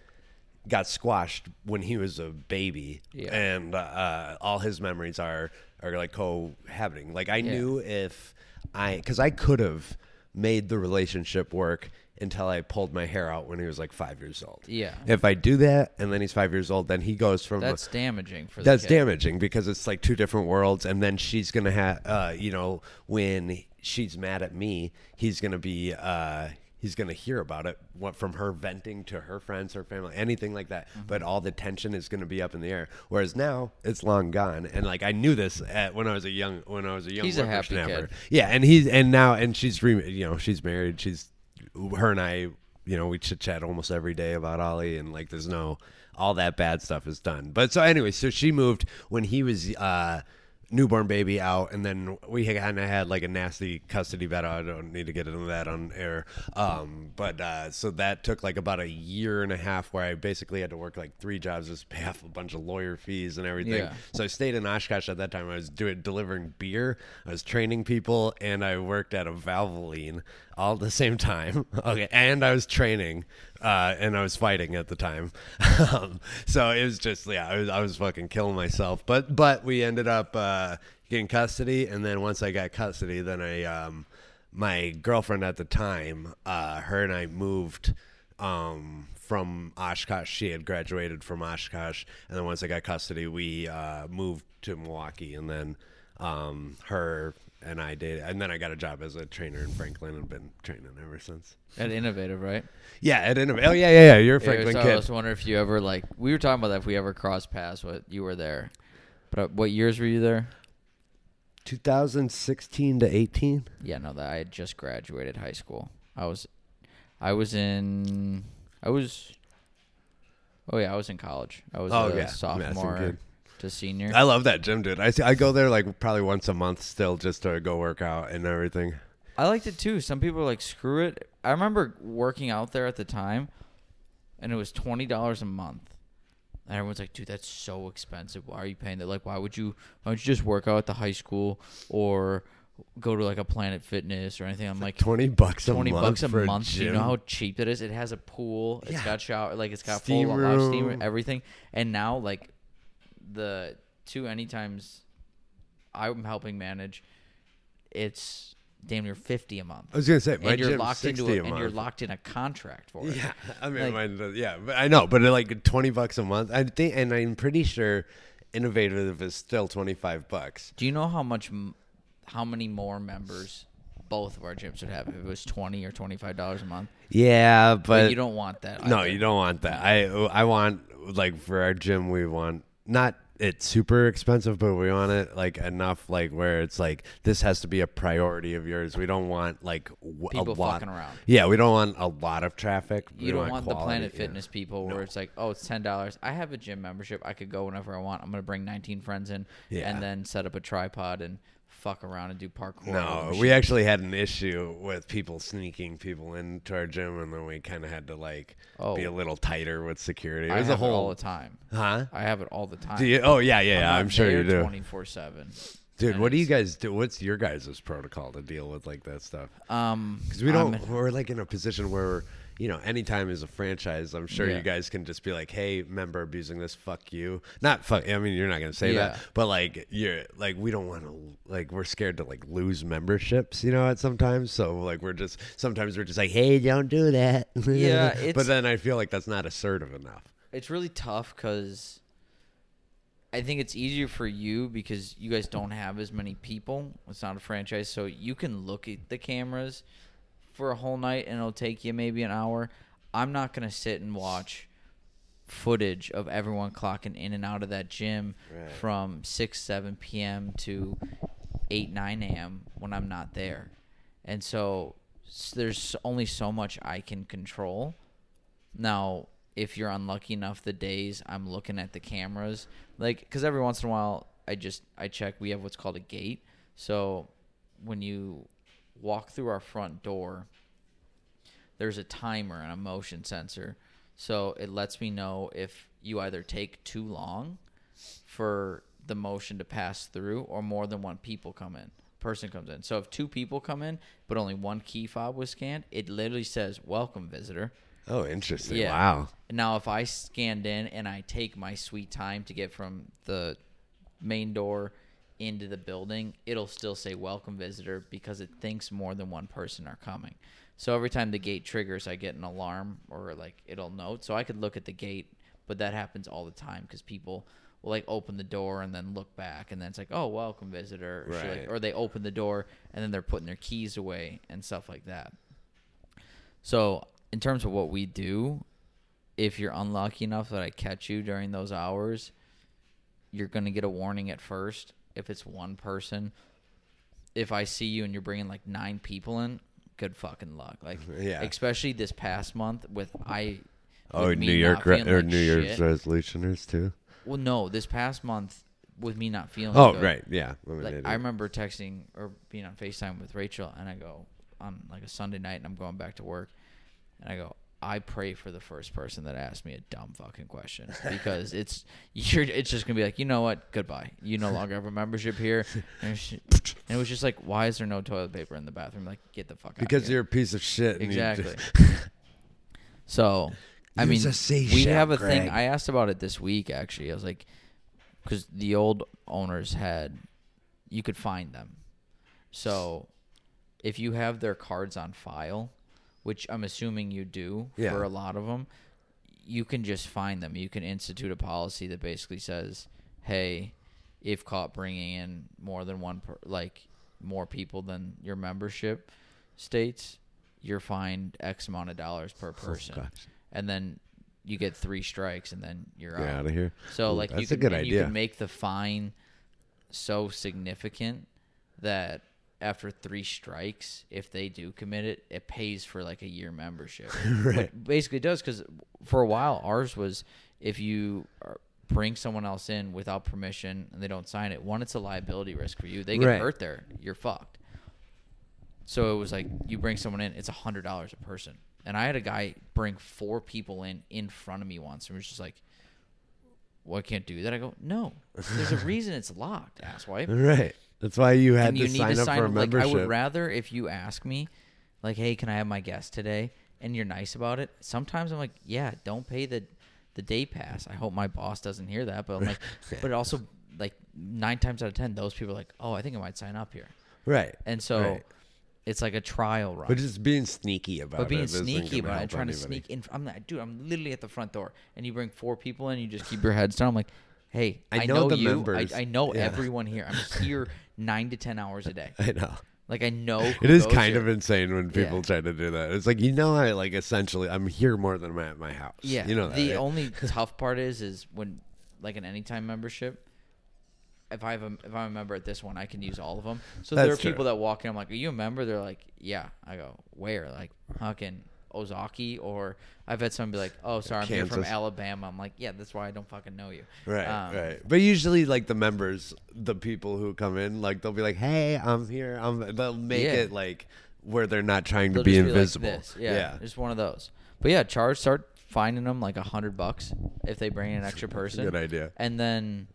S2: got squashed when he was a baby,
S1: Yeah.
S2: and uh, all his memories are are like cohabiting. Like I knew if I, because I could have made the relationship work until I pulled my hair out when he was like five years old.
S1: Yeah.
S2: If I do that and then he's five years old, then he goes from
S1: That's damaging for
S2: that's
S1: kid.
S2: damaging because it's like two different worlds and then she's gonna have uh you know when she's mad at me he's gonna be uh he's gonna hear about it what from her venting to her friends her family anything like that
S1: Mm-hmm.
S2: but all the tension is gonna be up in the air whereas now it's long gone and like i knew this at, when i was a young when i was a young
S1: He's a happy kid.
S2: yeah and he's and now and she's re, you know she's married she's her and i you know we chit chat almost every day about ollie and like there's no all that bad stuff is done. But so anyway so she moved when he was uh newborn baby out and then we kind of had like a nasty custody battle i don't need to get into that on air um but uh so that took like about a year and a half where i basically had to work like three jobs just pay off a bunch of lawyer fees and everything
S1: Yeah.
S2: so I stayed in Oshkosh at that time. I was doing delivering beer, I was training people, and I worked at a Valvoline all at the same time. Okay, and I was training, uh, and I was fighting at the time. um, so it was just yeah, I was I was fucking killing myself. But but we ended up uh, getting custody, and then once I got custody, then I um, my girlfriend at the time, uh, her and I moved um, from Oshkosh. She had graduated from Oshkosh, and then once I got custody, we uh, moved to Milwaukee, and then um, her and I did, and then I got a job as a trainer in Franklin, and been training ever since.
S1: At Innovative, right?
S2: Yeah, at Innov- Oh yeah, yeah, yeah. You're a
S1: Yeah,
S2: Franklin
S1: so I
S2: kid.
S1: was wondering if you ever like we were talking about that if we ever crossed paths. What you were there, but uh, what years were you there?
S2: 2016 to 18.
S1: Yeah, no, that I had just graduated high school. I was, I was in, I was, oh yeah, I was in college. I was
S2: Oh,
S1: a
S2: yeah,
S1: sophomore. To senior.
S2: I love that gym, dude. I see, I go there like probably once a month still, just to go work out and everything.
S1: I liked it too. Some people are like, screw it. I remember working out there at the time, and it was twenty dollars a month. And everyone's like, dude, that's so expensive. Why are you paying that? Like, why would you? Why don't you just work out at the high school or go to like a Planet Fitness or anything? I'm like,
S2: 20 bucks a
S1: twenty
S2: month
S1: bucks a month. Do you know how cheap it is? It has a pool. It's
S2: Yeah.
S1: got shower. Like it's got
S2: Steam
S1: full live steam, everything. And now like the two anytimes I'm helping manage, it's damn near fifty a month.
S2: I was gonna say my
S1: and you're locked
S2: 60
S1: into
S2: a
S1: it, and you're locked in a contract for it.
S2: Yeah, I mean,
S1: Like-
S2: mine uh, yeah, but I know, but uh, like twenty bucks a month. I think, and I'm pretty sure Innovative is still twenty five bucks.
S1: Do you know how much, how many more members both of our gyms would have if it was twenty or twenty five dollars a month?
S2: Yeah,
S1: But,
S2: but
S1: you don't want that.
S2: no, you don't want that. I I want like for our gym, we want not it's super expensive, but we want it like enough like where it's like this has to be a priority of yours. We don't want like w-
S1: People
S2: a lot.
S1: fucking around.
S2: Yeah, we don't want a lot of traffic. We
S1: You don't want the Planet
S2: yeah.
S1: Fitness people where it's like, oh, it's ten dollars. I have a gym membership. I could go whenever I want. I'm gonna bring 19 friends in,
S2: Yeah.
S1: and then set up a tripod and fuck around and do parkour.
S2: No, we actually had an issue with people sneaking people into our gym, and then we kind of had to like
S1: Oh.
S2: be a little tighter with security. It
S1: I
S2: was
S1: have
S2: a
S1: it
S2: whole,
S1: all the time.
S2: huh?
S1: I have it all the time.
S2: Do you? Oh yeah, yeah, yeah. I'm, sure you do,
S1: Twenty four seven.
S2: dude.
S1: and
S2: What do you guys do? What's your guys' protocol to deal with like that stuff?
S1: Um,
S2: Because we don't.
S1: I'm-
S2: we're like in a position where. You know, anytime is a franchise, I'm sure
S1: Yeah.
S2: you guys can just be like, "Hey, member abusing this, fuck you." Not fuck. I mean, you're not gonna say
S1: Yeah.
S2: that, but like, you're like, we don't want to like, we're scared to like lose memberships, you know, at sometimes. So like, we're just sometimes we're just like, "Hey, don't do that."
S1: Yeah,
S2: but then I feel like that's not assertive enough.
S1: it's really tough because I think it's easier for you because you guys don't have as many people. It's not a franchise, so you can look at the cameras for a whole night and it'll take you maybe an hour. I'm not going to sit and watch footage of everyone clocking in and out of that gym
S2: Right.
S1: from 6 7 p.m. to 8 9 a.m. when I'm not there. And so s- there's only so much I can control. Now, if you're unlucky enough, the days I'm looking at the cameras, like, because every once in a while, I just I check. We have what's called a gate. So when you walk through our front door, there's a timer and a motion sensor. So it lets me know if you either take too long for the motion to pass through or more than one people come in person comes in. So if two people come in but only one key fob was scanned, it literally says welcome visitor.
S2: Oh, interesting.
S1: Yeah.
S2: Wow.
S1: Now, if I scanned in and I take my sweet time to get from the main door into the building, it'll still say welcome visitor because it thinks more than one person are coming. So every time the gate triggers, I get an alarm or like it'll note. So I could look at the gate, but that happens all the time because people will like open the door and then look back and then it's like, oh, welcome visitor. Or, shit like-
S2: Right.
S1: or they open the door and then they're putting their keys away and stuff like that. So, in terms of what we do, if you're unlucky enough that I catch you during those hours, you're going to get a warning at first. If it's one person, if I see you and you're bringing like nine people in, good fucking luck. Like,
S2: Yeah.
S1: especially this past month with I.
S2: Oh,
S1: with me
S2: New York re- or
S1: like
S2: New Year's resolutioners too.
S1: Well, no, this past month with me not feeling.
S2: Oh,
S1: good,
S2: right. Yeah.
S1: like I remember texting or being on FaceTime with Rachel, and I go on like a Sunday night, and I'm going back to work, and I go, I pray for the first person that asks me a dumb fucking question because it's you're it's just gonna be like, you know what, goodbye. You no longer have a membership here, and, it's- and it was just like, why is there no toilet paper in the bathroom? Like, get the fuck out.
S2: because
S1: here.
S2: you're a piece of shit.
S1: Exactly. So, I mean, we have a thing. I asked about it this week actually. I was like, because the old owners had, you could find them. So, if you have their cards on file, which I'm assuming you do
S2: Yeah.
S1: for a lot of them, you can just find them. You can institute a policy that basically says, "Hey, if caught bringing in more than one, per, like more people than your membership states, you're fined X amount of dollars per oh, person,
S2: gosh.
S1: and then you get three strikes, and then you're out.
S2: out of here.
S1: So
S2: Ooh,
S1: like you can, you can make the fine so significant that after three strikes, if they do commit it, it pays for like a year membership.
S2: Right.
S1: But basically, it does because for a while ours was if you bring someone else in without permission and they don't sign it, one, it's a liability risk for you. They get
S2: Right.
S1: hurt there, you're fucked. So it was like you bring someone in, it's a hundred dollars a person. And I had a guy bring four people in in front of me once, and was just like, "Well, I can't do that." I go, "No, there's a reason it's locked, asswipe."
S2: Right. That's why you had
S1: and
S2: to
S1: you need
S2: sign
S1: to
S2: up
S1: sign
S2: for a
S1: up. Like,
S2: membership.
S1: I would rather if you ask me, like, "Hey, can I have my guest today?" and you're nice about it. Sometimes I'm like, "Yeah, don't pay the the day pass." I hope my boss doesn't hear that, but I'm like, but also like nine times out of ten, those people are like, "Oh, I think I might sign up here,"
S2: right.
S1: and so
S2: Right.
S1: it's like a trial run.
S2: But just being sneaky about it.
S1: But being
S2: it.
S1: sneaky about it, trying to sneak in. I'm not, dude. I'm literally at the front door, and you bring four people in. You just keep your heads down. I'm like, hey,
S2: I
S1: I,
S2: know
S1: know,
S2: the
S1: you.
S2: members.
S1: I, I know
S2: Yeah.
S1: everyone here. I'm here nine to ten hours a day.
S2: I know.
S1: Like I know. who
S2: It is kind
S1: here.
S2: of insane when people
S1: Yeah.
S2: try to do that. It's like you know, I like essentially I'm here more than I'm at my house.
S1: Yeah.
S2: you know that.
S1: the
S2: right?
S1: only tough part is is when like an anytime membership. If I have a, if I'm a member at this one, I can use all of them. So there are
S2: true.
S1: people that walk in. I'm like, "Are you a member?" They're like, "Yeah." I go, "Where?" Like, fucking Ozaukee, or I've had someone be like, "Oh, sorry, I'm here from Alabama." I'm like, "Yeah, that's why I don't fucking know you."
S2: Right,
S1: Um,
S2: right. But usually, like the members, the people who come in, like they'll be like, "Hey, I'm here." I'm. They'll make
S1: Yeah.
S2: it like where they're not trying to
S1: They'll
S2: be
S1: just
S2: invisible.
S1: like. Yeah,
S2: yeah.
S1: just one of those. But yeah, charge start finding them like a hundred bucks if they bring an extra person.
S2: good idea.
S1: And then,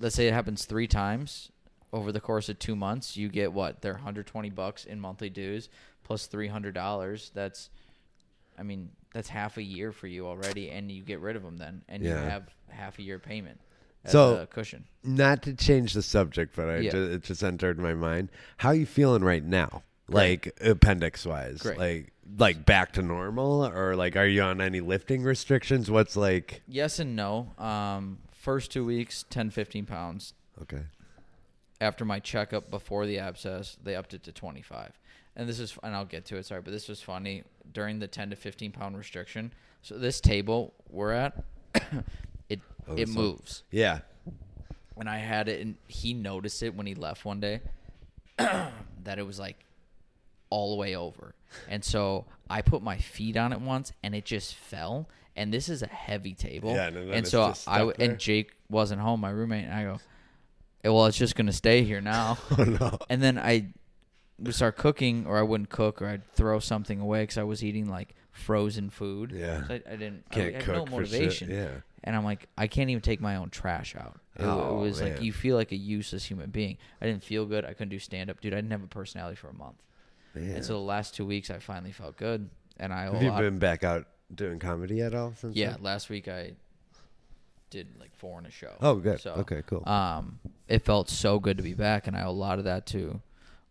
S1: let's say it happens three times over the course of two months, you get what? They're 120 bucks in monthly dues plus $300. That's, I mean, that's half a year for you already, and you get rid of them then, and you
S2: Yeah.
S1: have half a year payment as
S2: So-
S1: a cushion.
S2: Not to change the subject, but I
S1: Yeah.
S2: ju- it just entered my mind. How are you feeling right now? Like appendix wise,
S1: Great.
S2: like like back to normal, or like are you on any lifting restrictions? What's like?
S1: Yes and no. Um, first two weeks, 10, 15 pounds.
S2: Okay.
S1: After my checkup before the abscess, they upped it to 25. And this is, and I'll get to it, sorry, but this was funny. During the 10 to 15 pound restriction, so this table we're at, it
S2: Oh,
S1: it
S2: so-
S1: moves.
S2: Yeah.
S1: And I had it, and he noticed it when he left one day that it was like all the way over. And so I put my feet on it once, and it just fell. And this is a heavy table.
S2: Yeah, and then
S1: and so I and Jake wasn't home, my roommate, and I go, "Eh, well, it's just gonna stay here now.
S2: Oh no.
S1: and then I would start cooking, or I wouldn't cook, or I'd throw something away because I was eating like frozen food.
S2: Yeah.
S1: So I, I didn't. I
S2: Can't
S1: had
S2: cook
S1: no
S2: for shit,
S1: motivation.
S2: yeah.
S1: And I'm like, I can't even take my own trash out. It,
S2: Oh,
S1: it was like you feel like a useless human being. I didn't feel good. I couldn't do stand up, dude. I didn't have a personality for a month.
S2: Man.
S1: And so the last two weeks, I finally felt good, and I
S2: Have you been back out doing comedy at all since?
S1: yeah,
S2: then?
S1: last week I did like four in a show.
S2: Oh, good.
S1: So,
S2: Okay, cool.
S1: Um, it felt so good to be back, and I owe a lot of that to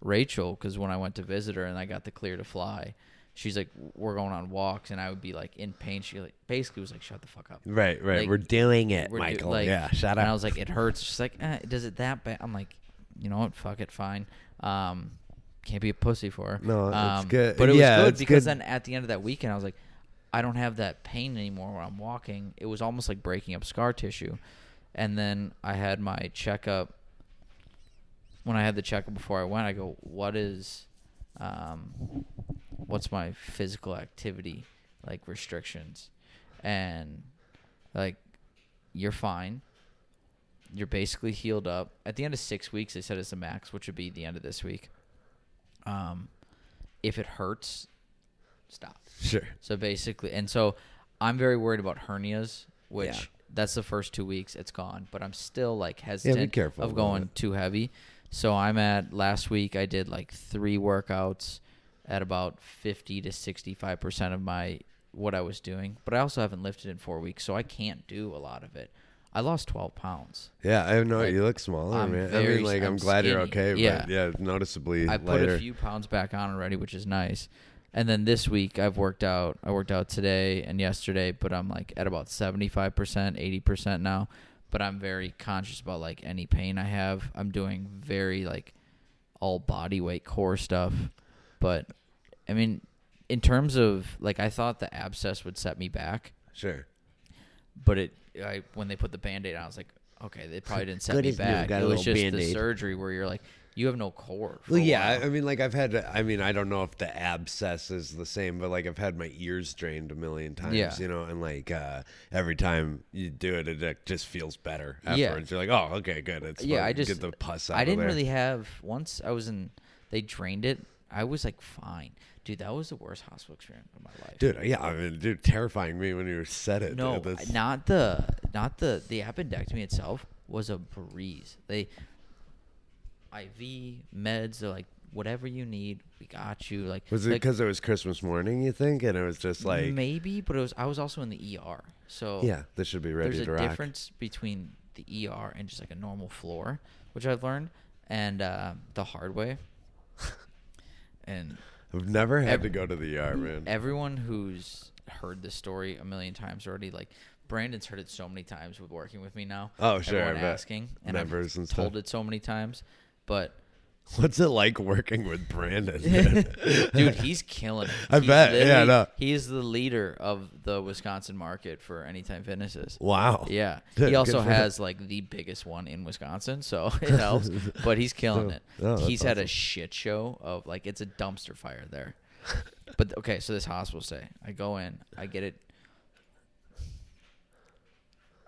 S1: Rachel because when I went to visit her and I got the clear to fly, she's like, "We're going on walks," and I would be like in pain. She like basically was like, "Shut the fuck up."
S2: Right, right.
S1: Like,
S2: We're doing it,
S1: We're do-
S2: Michael.
S1: like-
S2: yeah, shut up.
S1: And I was like, "It hurts." She's like, eh, "Does it that bad?" I'm like, "You know what? Fuck it, fine." Um, can't be a pussy for her.
S2: No, it's
S1: um,
S2: good.
S1: But it
S2: Yeah,
S1: was good because
S2: good.
S1: then at the end of that weekend, I was like, I don't have that pain anymore when I'm walking. It was almost like breaking up scar tissue. And then I had my checkup. When I had the checkup before I went, I go, "What is, um, what's my physical activity like restrictions?" And like, you're fine. You're basically healed up. At the end of six weeks, they said it's the max, which would be the end of this week. Um, if it hurts, stop.
S2: sure.
S1: So basically, and so I'm very worried about hernias, which
S2: Yeah.
S1: that's the first two weeks it's gone, but I'm still like hesitant
S2: careful
S1: of going too heavy. So I'm at last week I did like three workouts at about 50 to 65 percent of my what I was doing, but I also haven't lifted in four weeks, so I can't do a lot of it. I lost 12 pounds.
S2: Yeah, I know
S1: Like,
S2: you look smaller,
S1: I'm
S2: man. I mean, like, I'm,
S1: I'm
S2: glad you're okay,
S1: Yeah.
S2: but yeah, noticeably
S1: I put a few pounds back on already, which is nice. And then this week I've worked out. I worked out today and yesterday, but I'm like at about 75%, 80% now. But I'm very conscious about like any pain I have. I'm doing very like all body weight core stuff. But I mean, in terms of like I thought the abscess would set me back,
S2: Sure.
S1: but it I when they put the band-aid on, I was like, okay, they probably didn't set
S2: Good
S1: me
S2: as new,
S1: back.
S2: got a
S1: It was
S2: little
S1: just the
S2: Band-Aid.
S1: surgery where you're like, you have no core.
S2: Well, yeah. I mean, like I've had. I mean, I don't know if the abscess is the same, but like I've had my ears drained a million times.
S1: Yeah.
S2: You know, and like uh, every time you do it, it, just feels better
S1: Yeah.
S2: afterwards. You're like, oh, okay, good. It's
S1: yeah,
S2: fun.
S1: I just
S2: get the pus out.
S1: I didn't really have. Once I was in, they drained it. I was like fine, dude. That was the worst hospital experience of my life.
S2: Dude, yeah, I mean, dude, terrifying me when you said it.
S1: no,
S2: dude.
S1: Not the not the the appendectomy itself was a breeze. They IV meds. They're like whatever you need, we got you. Like
S2: was it
S1: like,
S2: because it was Christmas morning? You think, and it was just like,
S1: maybe, but it was. I was also in the ER, so
S2: yeah, this should be ready
S1: there's a
S2: rock.
S1: difference between the ER and just like a normal floor, which I've learned, and uh, the hard way. and
S2: I've never had
S1: Ev-
S2: to go to the ER, man.
S1: everyone who's heard this story a million times already, like Brandon's heard it so many times with working with me now.
S2: Oh, sure,
S1: Everyone asking, and
S2: Members
S1: I've
S2: and
S1: told
S2: stuff.
S1: it so many times, but
S2: What's it like working with Brandon?
S1: dude, he's killing it.
S2: I
S1: He's
S2: bet, yeah,
S1: literally-
S2: no.
S1: He is the leader of the Wisconsin market for Anytime Fitnesses.
S2: wow.
S1: Yeah.
S2: Good-
S1: He
S2: good
S1: also
S2: for him.
S1: has like the biggest one in Wisconsin, so it helps. but he's killing
S2: Oh,
S1: it.
S2: oh, that's
S1: he's had a shit show of like it's a dumpster fire there. but okay, so this hospital stay. I go in, I get it.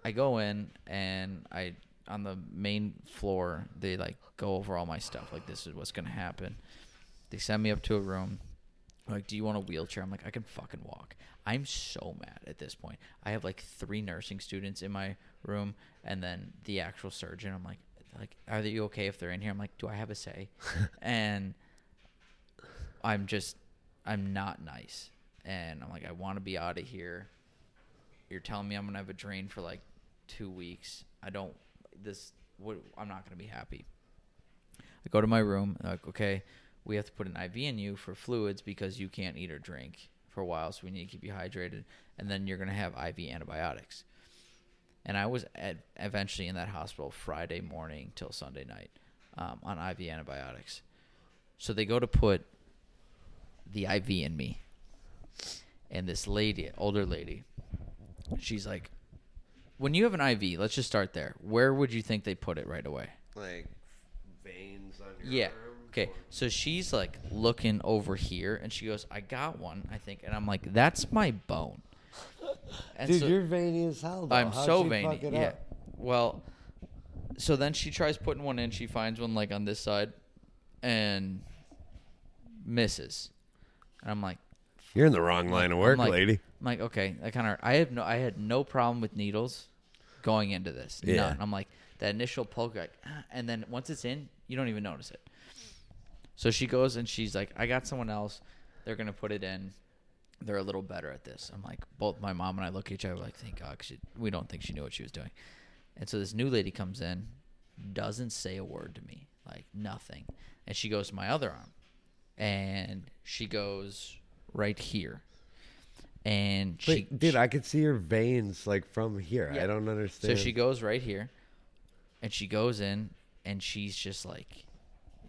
S1: I go in and I on the main floor they like go over all my stuff. Like this is what's gonna happen. They send me up to a room. Like, do you want a wheelchair? I'm like, I can fucking walk. I'm so mad at this point. I have like three nursing students in my room, and then the actual surgeon. I'm like, like, are they okay if they're in here? I'm like, do I have a say? and I'm just, I'm not nice, and I'm like, I want to be out of here. You're telling me I'm gonna have a drain for like two weeks. I don't. This, what, I'm not gonna be happy. I go to my room. like, okay, we have to put an IV in you for fluids because you can't eat or drink for a while, so we need to keep you hydrated. And then you're gonna have IV antibiotics. and I was at, eventually in that hospital Friday morning till Sunday night um, on IV antibiotics. So they go to put the IV in me, and this lady, older lady, she's like, "When you have an IV, let's just start there. Where would you think they put it right away?"
S2: Like veins on your
S1: Yeah.
S2: arm.
S1: Okay. So she's like looking over here, and she goes, "I got one, I think," and I'm like, "That's my bone." And
S2: Dude,
S1: so-
S2: you're veiny as hell. Though.
S1: I'm
S2: How'd
S1: so
S2: she
S1: veiny.
S2: fuck it
S1: Yeah.
S2: up?
S1: Well, so then she tries putting one in. She finds one like on this side, and misses. And I'm like,
S2: You're in the wrong line of
S1: I'm
S2: work,
S1: like-
S2: lady.
S1: I'm like, okay, I kind of. I have no, I had no problem with needles going into this.
S2: Yeah.
S1: None. I'm like that initial poke, like, ah, and then once it's in, you don't even notice it. So she goes and she's like, I got someone else. They're gonna put it in. They're a little better at this. I'm like, both my mom and I look at each other like, thank God, she, we don't think she knew what she was doing. And so this new lady comes in, doesn't say a word to me, like nothing. And she goes to my other arm, and she goes right here. And she,
S2: Wait, dude,
S1: she-
S2: I could see her veins like from here.
S1: Yeah.
S2: I don't understand.
S1: so she goes right here, and she goes in, and she's just like,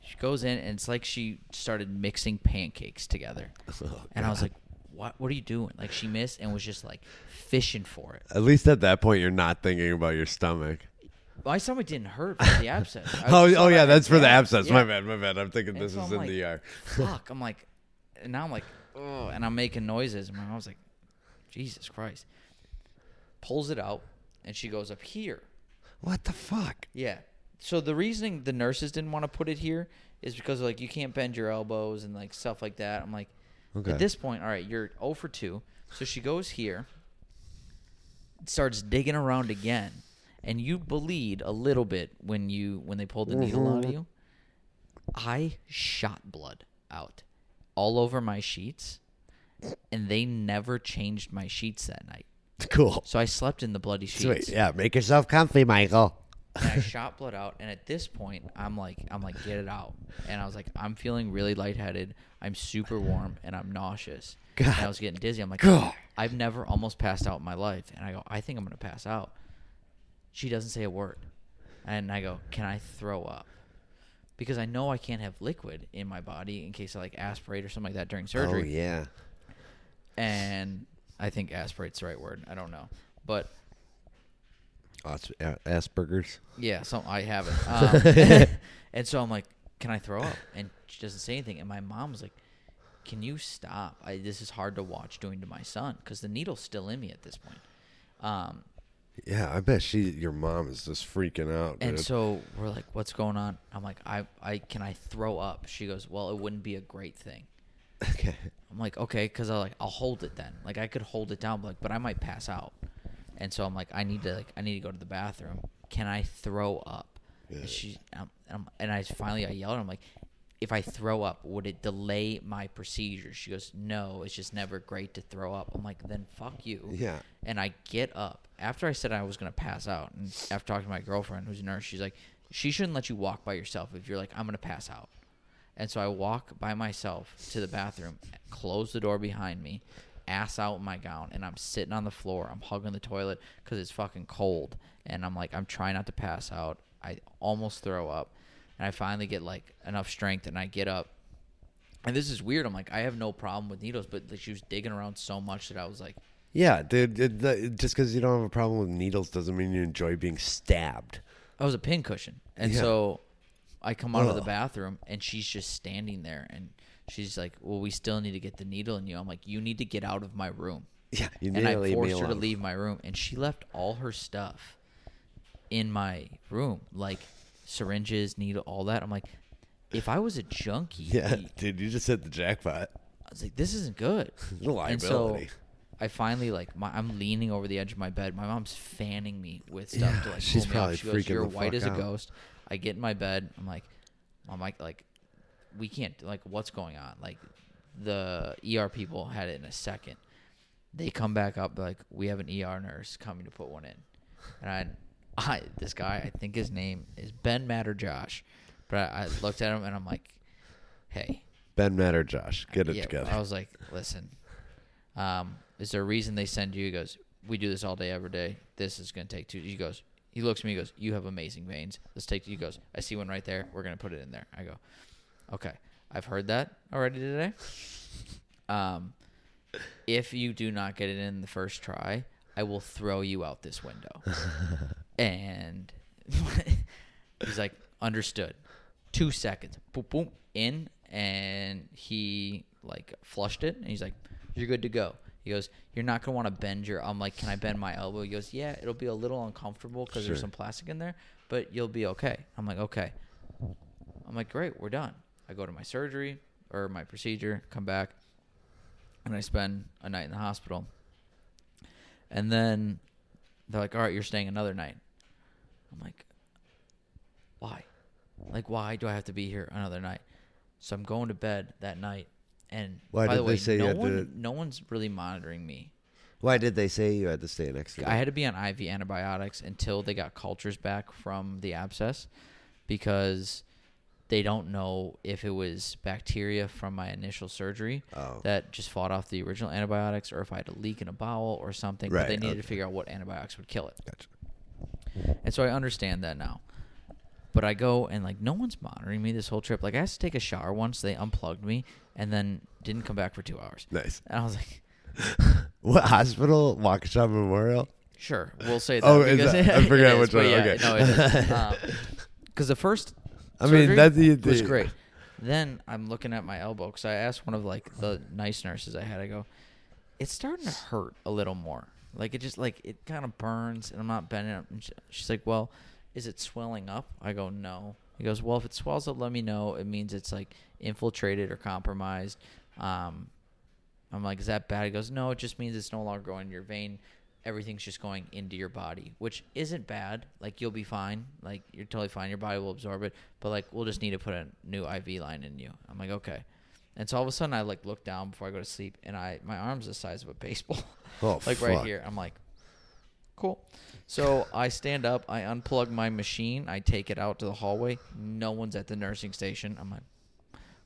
S1: she goes in, and it's like she started mixing pancakes together.
S2: Oh,
S1: and I was like, what? What are you doing? Like she missed and was just like fishing for it.
S2: At least at that point, you're not thinking about your stomach.
S1: My stomach didn't hurt for the abscess.
S2: Oh, oh yeah, that's for the abscess.
S1: yeah.
S2: My bad, my bad. I'm thinking
S1: And
S2: this
S1: so
S2: is
S1: I'm
S2: in
S1: like,
S2: the ER.
S1: Fuck. I'm like, and now I'm like, oh, and I'm making noises. And I was like, Jesus Christ. Pulls it out, and she goes up here.
S2: what the fuck?
S1: Yeah. So the reasoning the nurses didn't want to put it here is because like you can't bend your elbows and like stuff like that. I'm like,
S2: Okay.
S1: at this point, all right, you're 0 for 2. So she goes here, starts digging around again, and you bleed a little bit when you when they pull the mm-hmm. needle out of you. I shot blood out all over my sheets, and they never changed my sheets that night.
S2: Cool.
S1: So I slept in the bloody sheets.
S2: Sweet. Yeah, make yourself comfy, Michael.
S1: and I shot blood out. And at this point, I'm like, I'm like, get it out. And I was like, I'm feeling really lightheaded. I'm super warm and I'm nauseous. And I was getting dizzy. I'm like,
S2: God.
S1: I've never almost passed out in my life. And I go, I think I'm gonna pass out. She doesn't say a word, and I go, Can I throw up? Because I know I can't have liquid in my body in case I like aspirate or something like that during surgery
S2: Oh yeah.
S1: And I think aspirate's the right word. I don't know, but
S2: As- Asperger's.
S1: yeah, so I have it. Um, and so I'm like, "Can I throw up?" And she doesn't say anything. And my mom was like, "Can you stop? I, this is hard to watch doing to my son because the needle's still in me at this point." Um,
S2: Yeah, I bet she, your mom, is just freaking out.
S1: and
S2: dude.
S1: so we're like, "What's going on?" I'm like, "I, I can I throw up?" She goes, "Well, it wouldn't be a great thing."
S2: okay.
S1: I'm like, okay, because I like I'll hold it then. Like I could hold it down, but like, but I might pass out. And so I'm like, I need to like I need to go to the bathroom. Can I throw up? And she um, um, and I finally I yelled. I'm like, if I throw up, would it delay my procedure? She goes, no, it's just never great to throw up. I'm like, then fuck you.
S2: Yeah.
S1: And I get up after I said I was gonna pass out, and after talking to my girlfriend who's a nurse, she's like, she shouldn't let you walk by yourself if you're like, I'm gonna pass out. And so I walk by myself to the bathroom, close the door behind me, ass out in my gown, and I'm sitting on the floor. I'm hugging the toilet because it's fucking cold. And I'm like, I'm trying not to pass out. I almost throw up. And I finally get like enough strength and I get up. And this is weird. I'm like, I have no problem with needles, but like, she was digging around so much that I was like,
S2: Yeah, dude. It, the, just because you don't have a problem with needles doesn't mean you enjoy being stabbed.
S1: I was a pincushion. And
S2: Yeah.
S1: so I come out of the bathroom and she's just standing there and she's like, Well, we still need to get the needle in you. I'm like, You need to get out of my room.
S2: Yeah, you need
S1: and
S2: to
S1: I forced her to leave my room and she left all her stuff in my room. Like syringes, needle, all that. I'm like, if I was a junkie,
S2: Yeah, dude, you just hit the jackpot.
S1: I was like, This isn't good.
S2: Liability.
S1: And so I finally like my, I'm leaning over the edge of my bed. My mom's fanning me with stuff
S2: Yeah,
S1: to like
S2: she's
S1: cool me
S2: probably
S1: off. She goes,
S2: freaking
S1: "You're white as a ghost." I get in my bed. I'm like, I'm like, like, we can't. Like, what's going on? Like, the ER people had it in a second. They come back up like, we have an ER nurse coming to put one in, and I, I this guy, I think his name is Ben Matter Josh, but I, I looked at him and I'm like, hey,
S2: Ben Matt or Josh, get it
S1: yeah,
S2: together.
S1: I was like, listen, um, is there a reason they send you? He goes, we do this all day, every day. This is gonna take two. He goes, he looks at me, he goes, you have amazing veins. Let's take. He goes, I see one right there. We're gonna put it in there. I go, okay. I've heard that already today. Um, if you do not get it in the first try, I will throw you out this window. and he's like, understood. Two seconds, boom, boom, in, and he like flushed it, and he's like, you're good to go. He goes, you're not gonna want to bend your. I'm like, can I bend my elbow? He goes, yeah, it'll be a little uncomfortable because there's some plastic in there, but you'll be okay. I'm like, okay. I'm like, great, we're done. I go to my surgery or my procedure, come back, and I spend a night in the hospital. And then they're like, all right, you're staying another night. I'm like, why? Like, why do I have to be here another night? So I'm going to bed that night. And
S2: Why
S1: by
S2: did
S1: the
S2: they
S1: way,
S2: say you
S1: no
S2: had
S1: one,
S2: to-
S1: no one's really monitoring me.
S2: Why did they say you had to stay next to
S1: I had to be on IV antibiotics until they got cultures back from the abscess because they don't know if it was bacteria from my initial surgery
S2: Oh.
S1: that just fought off the original antibiotics or if I had a leak in a bowel or something. but
S2: Right,
S1: they needed
S2: okay.
S1: to figure out what antibiotics would kill it.
S2: Gotcha.
S1: And so I understand that now. But I go and like no one's monitoring me this whole trip. Like I had to take a shower once. They unplugged me and then didn't come back for two hours.
S2: Nice.
S1: And I was like,
S2: What hospital? Waukesha Memorial.
S1: Sure, we'll say that.
S2: Oh, is
S1: because
S2: that- I forgot
S1: is,
S2: which
S1: but
S2: one,
S1: Yeah,
S2: okay.
S1: No, it is. Um, because the first
S2: I mean, that's the-
S1: was great. Then I'm looking at my elbow because I asked one of like the nice nurses I had. I go, it's starting to hurt a little more. Like it just like it kind of burns, and I'm not bending up. And she- she's like, well, is it swelling up? I go, no. He goes, well, if it swells up, let me know. It means it's like infiltrated or compromised. Um, I'm like, is that bad? He goes, no, it just means it's no longer going in your vein. Everything's just going into your body, which isn't bad. Like you'll be fine. Like you're totally fine. Your body will absorb it. But like we'll just need to put a new IV line in you. I'm like, okay. And so all of a sudden I like look down before I go to sleep, and I my arm's the size of a baseball,
S2: Oh,
S1: like right here. I'm like, cool. So I stand up, I unplug my machine, I take it out to the hallway. No one's at the nursing station. I'm like,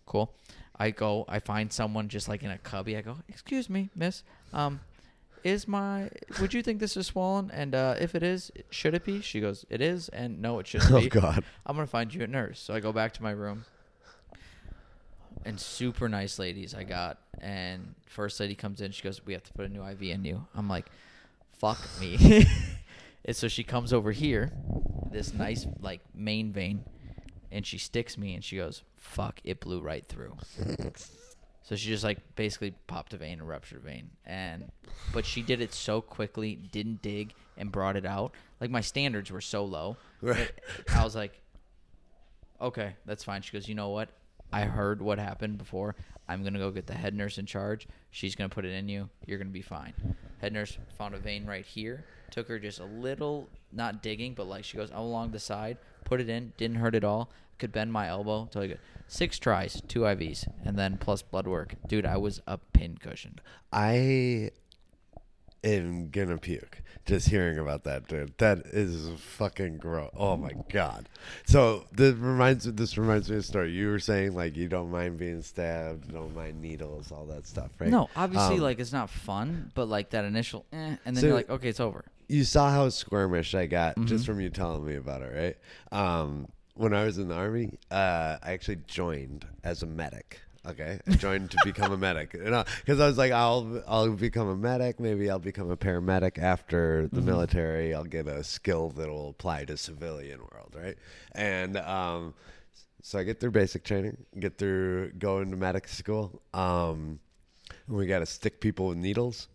S1: cool. I go, I find someone just like in a cubby. I go, excuse me, miss. Um, is my, would you think this is swollen? And uh, if it is, should it be? She goes, it is. And no, it shouldn't
S2: Oh
S1: be.
S2: God.
S1: I'm going to find you a nurse. So I go back to my room. And super nice ladies I got. And first lady comes in. She goes, we have to put a new IV in you. I'm like, fuck me. and so she comes over here, this nice like main vein, and she sticks me and she goes, fuck, it blew right through. So she just like basically popped a vein and ruptured a vein, and but she did it so quickly, didn't dig, and brought it out. Like my standards were so low.
S2: Right.
S1: I was like, okay, that's fine. She goes, you know what? I heard what happened before. I'm gonna go get the head nurse in charge. She's gonna put it in you. You're gonna be fine. Head nurse found a vein right here. Took her just a little, not digging, but like she goes along the side, put it in. Didn't hurt at all. Could bend my elbow. Totally good. Six tries, two IVs, and then plus blood work. Dude, I was a pincushion.
S2: I am gonna puke just hearing about that, dude. That is fucking gross. Oh my god. So this reminds me. this reminds me of a story. You were saying like you don't mind being stabbed, don't mind needles, all that stuff, right?
S1: No, obviously,
S2: Um,
S1: like it's not fun, but like that initial, eh, and then
S2: So-
S1: you're like, okay, it's over.
S2: you saw how squirmish I got
S1: Mm-hmm.
S2: just from you telling me about it, right? Um, when I was in the army, uh, I actually joined as a medic. Okay, I joined to become a medic, because I was like, I'll I'll become a medic. Maybe I'll become a paramedic after the military. I'll get a skill that will apply to civilian world, right? And um, so I get through basic training, get through going to medic school. Um, we got to stick people with needles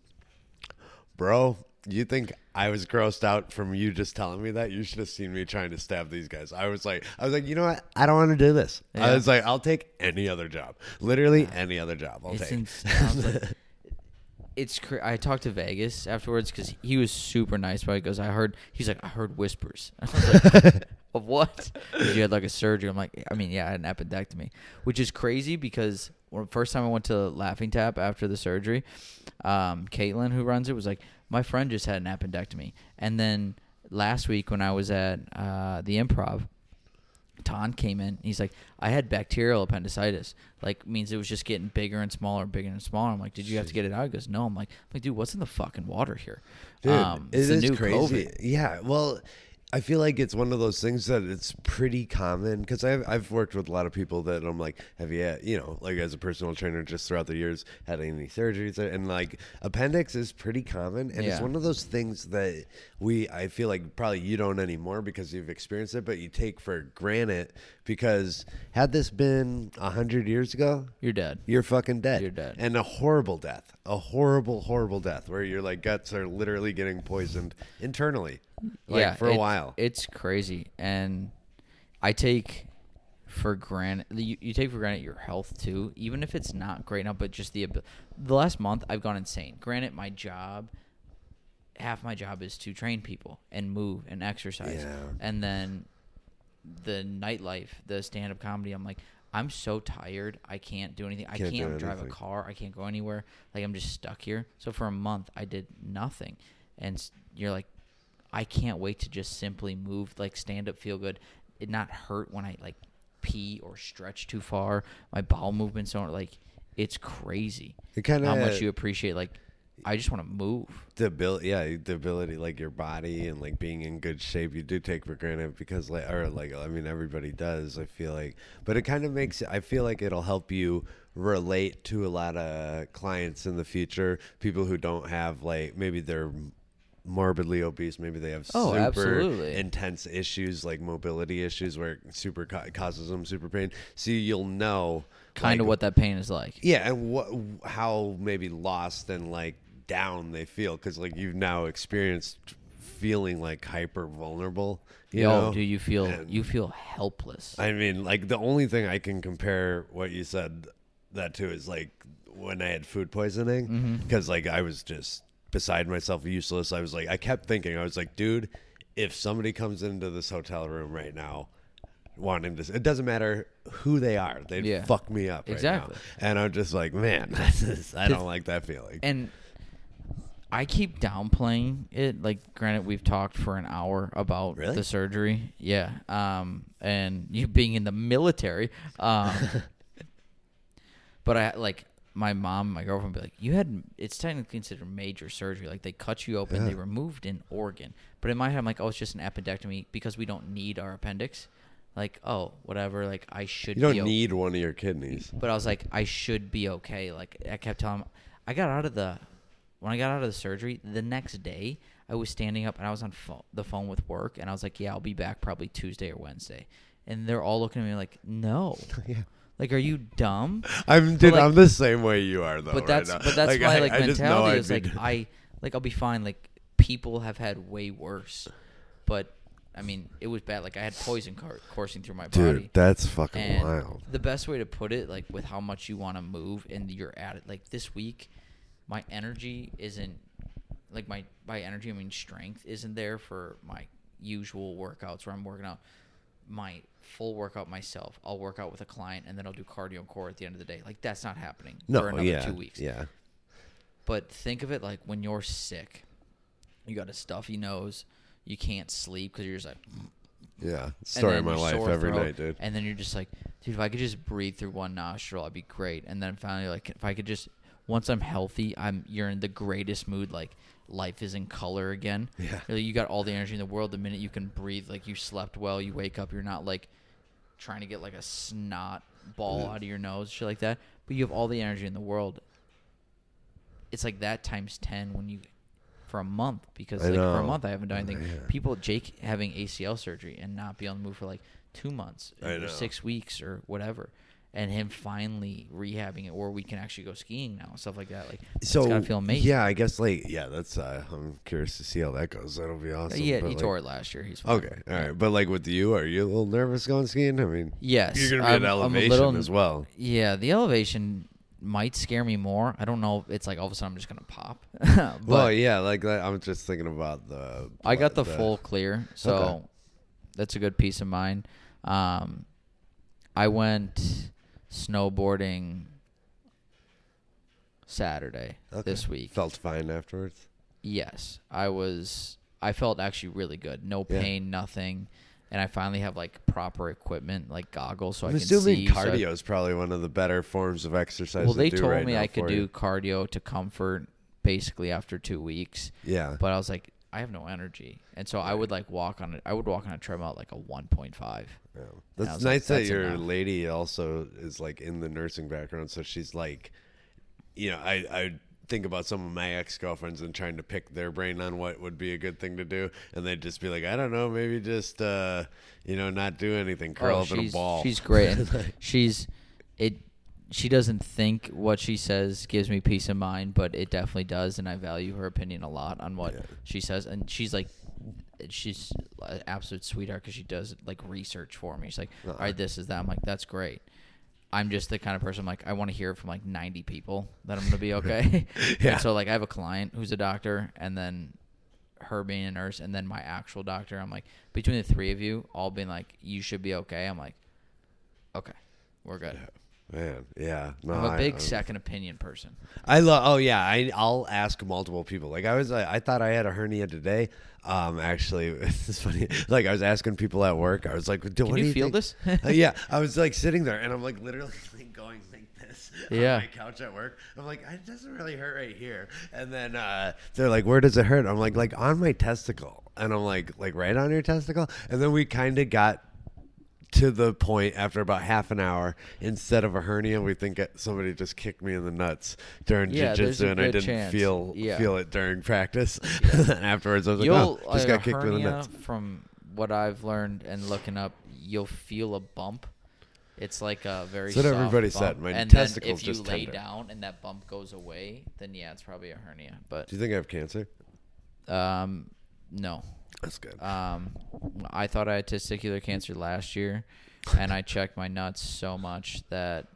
S2: bro you think i was grossed out from you just telling me that you should have seen me trying to stab these guys i was like i was like you know what i don't want to do this i was like i'll take any other job literally any other job i'll
S1: it's
S2: take
S1: insane. I was like- it's cra- I talked to Vegas afterwards because he was super nice. But he goes, I heard. He's like, I heard whispers. I was like, of what? you had like a surgery. I'm like, I mean, yeah, I had an appendectomy, which is crazy because when first time I went to Laughing Tap after the surgery, um, Caitlin who runs it was like, my friend just had an appendectomy, and then last week when I was at uh, the Improv, Ton came in. He's like, I had bacterial appendicitis. Like means it was just getting bigger and smaller, bigger and smaller. I'm like, did you have to get it out? He goes, no. I'm like, I'm like, dude, what's in the fucking water here?
S2: Dude,
S1: um,
S2: it is
S1: new
S2: crazy.
S1: COVID.
S2: Yeah, well, I feel like it's one of those things that it's pretty common because I've I've worked with a lot of people that I'm like, have you, had, you know, like as a personal trainer, just throughout the years, had any surgeries and like appendix is pretty common, and it's one of those things that we I feel like probably you don't anymore because you've experienced it, but you take for granted because had this been a hundred years ago,
S1: You're dead.
S2: you're fucking dead.
S1: You're dead.
S2: And a horrible death. A horrible, horrible death where your like guts are literally getting poisoned internally. Like
S1: yeah,
S2: for a
S1: it-
S2: while.
S1: It's crazy, and I take for granted you, you take for granted your health too, even if it's not great now. But just the the last month, I've gone insane. Granted, my job, half my job is to train people and move and exercise,
S2: Yeah.
S1: and then the nightlife, the stand up comedy. I'm like. I'm so tired. I can't do anything. I
S2: Can't do
S1: can't drive a car. I can't go anywhere. Like I'm just stuck here. So for a month, I did nothing. And you're like, I can't wait to just simply move, like stand up, feel good, it not hurt when I like pee or stretch too far. My bowel movements aren't like. It's crazy
S2: It kind of
S1: how much you appreciate. Like, I just want to move.
S2: the ability, yeah, the ability, like your body and like being in good shape, you do take for granted because, like, or like, I mean, everybody does. I feel like, but it kind of makes. I feel like it'll help you relate to a lot of clients in the future. People who don't have like maybe they're morbidly obese, maybe they have
S1: Oh,
S2: super
S1: absolutely.
S2: intense issues like mobility issues where it super ca- causes them super pain. So you'll know
S1: Kind of what that pain is like.
S2: yeah, and what how maybe lost and like down they feel because like you've now experienced feeling like hyper vulnerable. You
S1: Yo,
S2: know,
S1: do you feel
S2: And-
S1: you feel helpless?
S2: I mean, like the only thing I can compare what you said that to is like when I had food poisoning
S1: Mm-hmm.
S2: because like I was just beside myself, useless. I was like, I kept thinking, I was like, dude, if somebody comes into this hotel room right now. Wanting to, it doesn't matter who they are. They'd
S1: Yeah.
S2: fuck me up right
S1: Exactly.
S2: now. And I'm just like, man, this is, I don't like that feeling.
S1: and I keep downplaying it. Like, granted, we've talked for an hour about
S2: Really?
S1: the surgery. Yeah. Um, and you being in the military. Um, but I like my mom, my girlfriend, be like, you had. It's technically considered major surgery. Like they cut you open, they removed an organ. But in my head, I'm like, oh, it's just an appendectomy because we don't need our appendix. Like, oh, whatever. Like I should.
S2: You don't
S1: be o-
S2: need one of your kidneys.
S1: but I was like, I should be okay. Like I kept telling him, I got out of the when I got out of the surgery the next day. I was standing up and I was on pho- the phone with work, and I was like, "Yeah, I'll be back probably Tuesday or Wednesday." And they're all looking at me like, "No,
S2: yeah.
S1: like, are you dumb?"
S2: I'm dude.
S1: like-
S2: I'm the same way you are though.
S1: but
S2: right
S1: that's
S2: now.
S1: but that's
S2: Like, I-
S1: like
S2: I
S1: mentality is like I like I'll be fine. Like people have had way worse, but I mean it was bad. Like I had poison car- coursing through my body.
S2: dude, that's fucking
S1: And
S2: wild.
S1: the best way to put it, like with how much you want to move and you're at it, like this week, my energy isn't like my by energy I mean strength isn't there for my usual workouts where I'm working out my full workout myself. I'll work out with a client and then I'll do cardio and core at the end of the day. Like that's not happening for another
S2: yeah,
S1: two weeks.
S2: yeah.
S1: But think of it like when you're sick, you got a stuffy nose, you can't sleep because you're just like
S2: Yeah, story of my life every
S1: throat,
S2: night, dude.
S1: And then you're just like, dude, if I could just breathe through one nostril, I'd be great. And then finally, like, if I could just, once I'm healthy, I'm you're in the greatest mood. Like, life is in color again.
S2: Yeah.
S1: Really, you got all the energy in the world. The minute you can breathe, like you slept well, you wake up, you're not like trying to get like a snot ball out of your nose, shit like that. But you have all the energy in the world. It's like that times ten when you. For a month, because
S2: I
S1: like for a month I haven't done anything.
S2: Yeah.
S1: People, Jake having ACL surgery and not be on the move for like two months
S2: I
S1: or
S2: know.
S1: six weeks or whatever, and him finally rehabbing it, or we can actually go skiing now, and stuff like that. Like,
S2: So
S1: it's gotta feel amazing.
S2: Yeah, I guess like yeah, that's. uh I'm curious to see how that goes. That'll be awesome.
S1: yeah, he
S2: like-
S1: tore it last year. He's fine.
S2: Okay, all right, but like with you, are you a little nervous going skiing? I mean,
S1: Yes,
S2: you're gonna be
S1: I'm-
S2: at
S1: a
S2: elevation
S1: little-
S2: as well.
S1: Yeah, the elevation might scare me more. I don't know it's like all of a sudden I'm just gonna pop. but
S2: well, yeah, like I'm just thinking about the.
S1: I got the
S2: the-
S1: full clear, so
S2: Okay.
S1: that's a good peace of mind. Um, I went snowboarding Saturday
S2: Okay.
S1: this week.
S2: Felt fine afterwards.
S1: Yes, I was. I felt actually really good. No
S2: Yeah.
S1: pain, nothing. and I finally have like proper equipment, like goggles, so
S2: I'm
S1: I can see. so
S2: cardio is probably one of the better forms of exercise.
S1: well,
S2: to
S1: they
S2: do
S1: told
S2: right
S1: me I could do
S2: you.
S1: cardio to comfort basically after two weeks,
S2: Yeah.
S1: but I was like, I have no energy, and so I would like walk on it. I would walk on a treadmill at like a one point five.
S2: Yeah. That's
S1: was like,
S2: nice that
S1: "That's
S2: your
S1: enough."
S2: lady also is like in the nursing background, so she's like, you know, I I think about some of my ex girlfriends and trying to pick their brain on what would be a good thing to do, and they'd just be like, I don't know, maybe just uh, you know, not do anything, curl
S1: oh,
S2: up in a ball.
S1: She's great. She's it. She doesn't think what she says gives me peace of mind, but it definitely does, and I value her opinion a lot on what
S2: Yeah.
S1: she says. And she's like, she's an absolute sweetheart because she does like research for me. She's like, uh-huh. all
S2: Uh-uh.
S1: right, this is that. I'm like, that's great. I'm just the kind of person like I want to hear it from like 90 people that I'm gonna be okay.
S2: Yeah.
S1: And so like I have a client who's a doctor, and then her being a nurse, and then my actual doctor. I'm like between the three of you, all being like, you should be okay. I'm like, okay, we're good.
S2: Man, yeah, no,
S1: I'm a big
S2: I'm-
S1: second opinion person.
S2: I love. Oh yeah, I I'll ask multiple people. Like I was, uh, I thought I had a hernia today. Um, actually, it's funny. Like I was asking people at work. I was like, "Do
S1: Can
S2: do
S1: you
S2: you
S1: feel
S2: think?"
S1: this?
S2: Uh, yeah, I was like sitting there, and I'm like literally like going like this
S1: Yeah.
S2: on my couch at work. I'm like, it doesn't really hurt right here. And then uh, they're like, where does it hurt? I'm like, like on my testicle. And I'm like, like right on your testicle. And then we kind of got to the point after about half an hour. Instead of a hernia, we think somebody just kicked me in the nuts during
S1: Yeah,
S2: jujitsu, and I didn't
S1: chance.
S2: feel
S1: Yeah.
S2: feel it during practice. and afterwards, I was like,
S1: You'll
S2: oh, just got kicked in the nuts.
S1: from what I've learned and looking up. You'll feel a bump. It's like a very. Soft
S2: everybody
S1: bump.
S2: said. My
S1: and
S2: testicle's
S1: then if you
S2: just
S1: lay
S2: tender.
S1: down and that bump goes away, then yeah, it's probably a hernia. But
S2: Do you think I have cancer?
S1: um, no.
S2: That's good.
S1: Um, I thought I had testicular cancer last year, and I checked my nuts so much that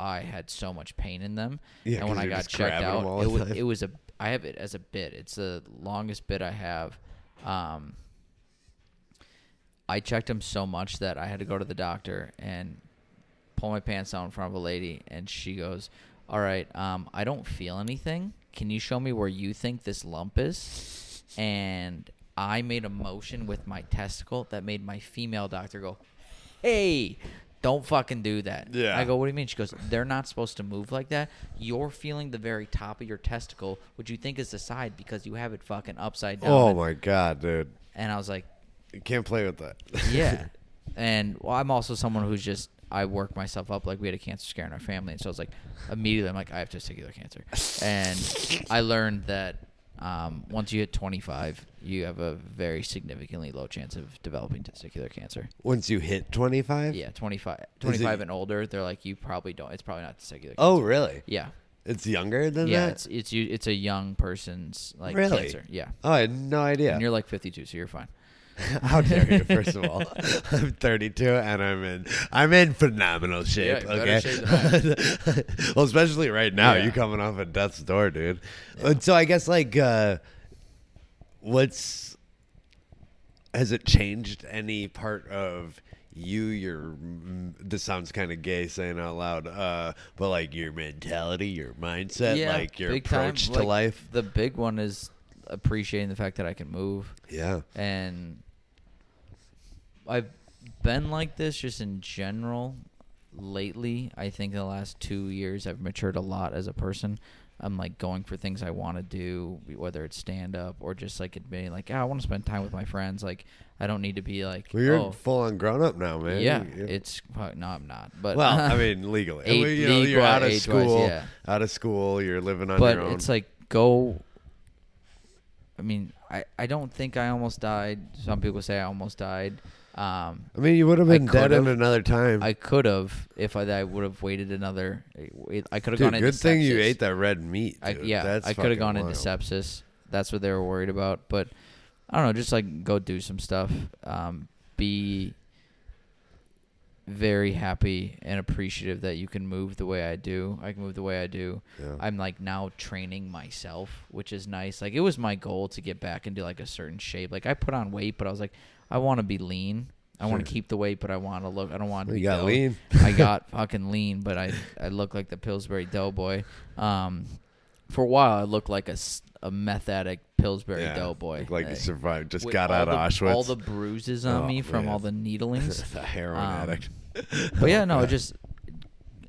S1: I had so much pain in them.
S2: Yeah,
S1: and when I got checked out, it was it was a I have it as a bit. It's the longest bit I have. Um, I checked them so much that I had to go to the doctor and pull my pants out in front of a lady, and she goes, "All right, um, I don't feel anything. Can you show me where you think this lump is?" And I made a motion with my testicle that made my female doctor go, "Hey." Don't fucking do that.
S2: Yeah.
S1: I go, what do you mean? She goes, they're not supposed to move like that. You're feeling the very top of your testicle, which you think is the side because you have it fucking upside down.
S2: oh my god, dude!
S1: And I was like,
S2: You can't play with that.
S1: yeah. and well, I'm also someone who's just I work myself up. Like we had a cancer scare in our family, and so I was like, immediately I'm like, I have testicular cancer, and I learned that um, once you hit 25, you have a very significantly low chance of developing testicular cancer.
S2: Once you hit 25.
S1: Yeah, 25,
S2: it-
S1: and older, they're like, you probably don't. It's probably not testicular. Cancer.
S2: Oh really?
S1: yeah,
S2: It's younger than
S1: yeah.
S2: that.
S1: Yeah, it's it's. It's a young person's like
S2: Really?
S1: cancer. Yeah,
S2: oh, I had no idea.
S1: and you're like 52, so you're fine.
S2: How dare you? First of all, I'm 32 and I'm in I'm in phenomenal shape.
S1: Yeah,
S2: okay.
S1: shape
S2: well, especially right now,
S1: Yeah.
S2: you coming off of death's door, dude. And so I guess like, uh, what's has it changed any part of you? Your mm, this sounds kind of gay saying out loud, uh, but like your mentality, your mindset, like your
S1: big time.
S2: approach to
S1: Like,
S2: life.
S1: The big one is appreciating the fact that I can move,
S2: Yeah.
S1: and I've been like this just in general lately. I think the last two years I've matured a lot as a person. I'm like going for things I want to do, whether it's stand up or just like admitting like, yeah, I want to spend time with my friends. Like, I don't need to be like,
S2: Well, you're
S1: oh,
S2: full on grown up now, man.
S1: yeah,
S2: You-
S1: it's no, I'm not. But
S2: well, I mean, legally.
S1: Eight-
S2: Well, you know, you're out of school.
S1: yeah.
S2: Out of school, you're living on
S1: but
S2: your own.
S1: it's like go i mean I, I don't think i almost died some people say i almost died um
S2: I mean, you would have been dead in another time.
S1: i could have if i, I would have waited another i could have gone into
S2: good thing you ate that red meat.
S1: I,
S2: dude.
S1: yeah
S2: That's
S1: i could have gone into sepsis that's what they were worried about but i don't know just like go do some stuff um be very happy and appreciative that you can move the way I do. I can move the way I do.
S2: Yeah.
S1: I'm like now training myself, which is nice. Like it was my goal to get back into like a certain shape. Like I put on weight, but I was like, I want to be lean. I want to keep the weight, but I want to look. I don't want to. Be
S2: you got
S1: dough.
S2: lean.
S1: I got fucking lean, but I I look like the Pillsbury Doughboy. Um, for a while, I looked like a, s- a a meth addict Pillsbury
S2: Yeah,
S1: doughboy.
S2: look like
S1: Uh,
S2: you survived, just
S1: with
S2: got
S1: all
S2: out of
S1: the-
S2: Auschwitz.
S1: All the bruises on
S2: Oh,
S1: me from
S2: man.
S1: all the needlings.
S2: a heroin
S1: Um,
S2: addict.
S1: but yeah, no, just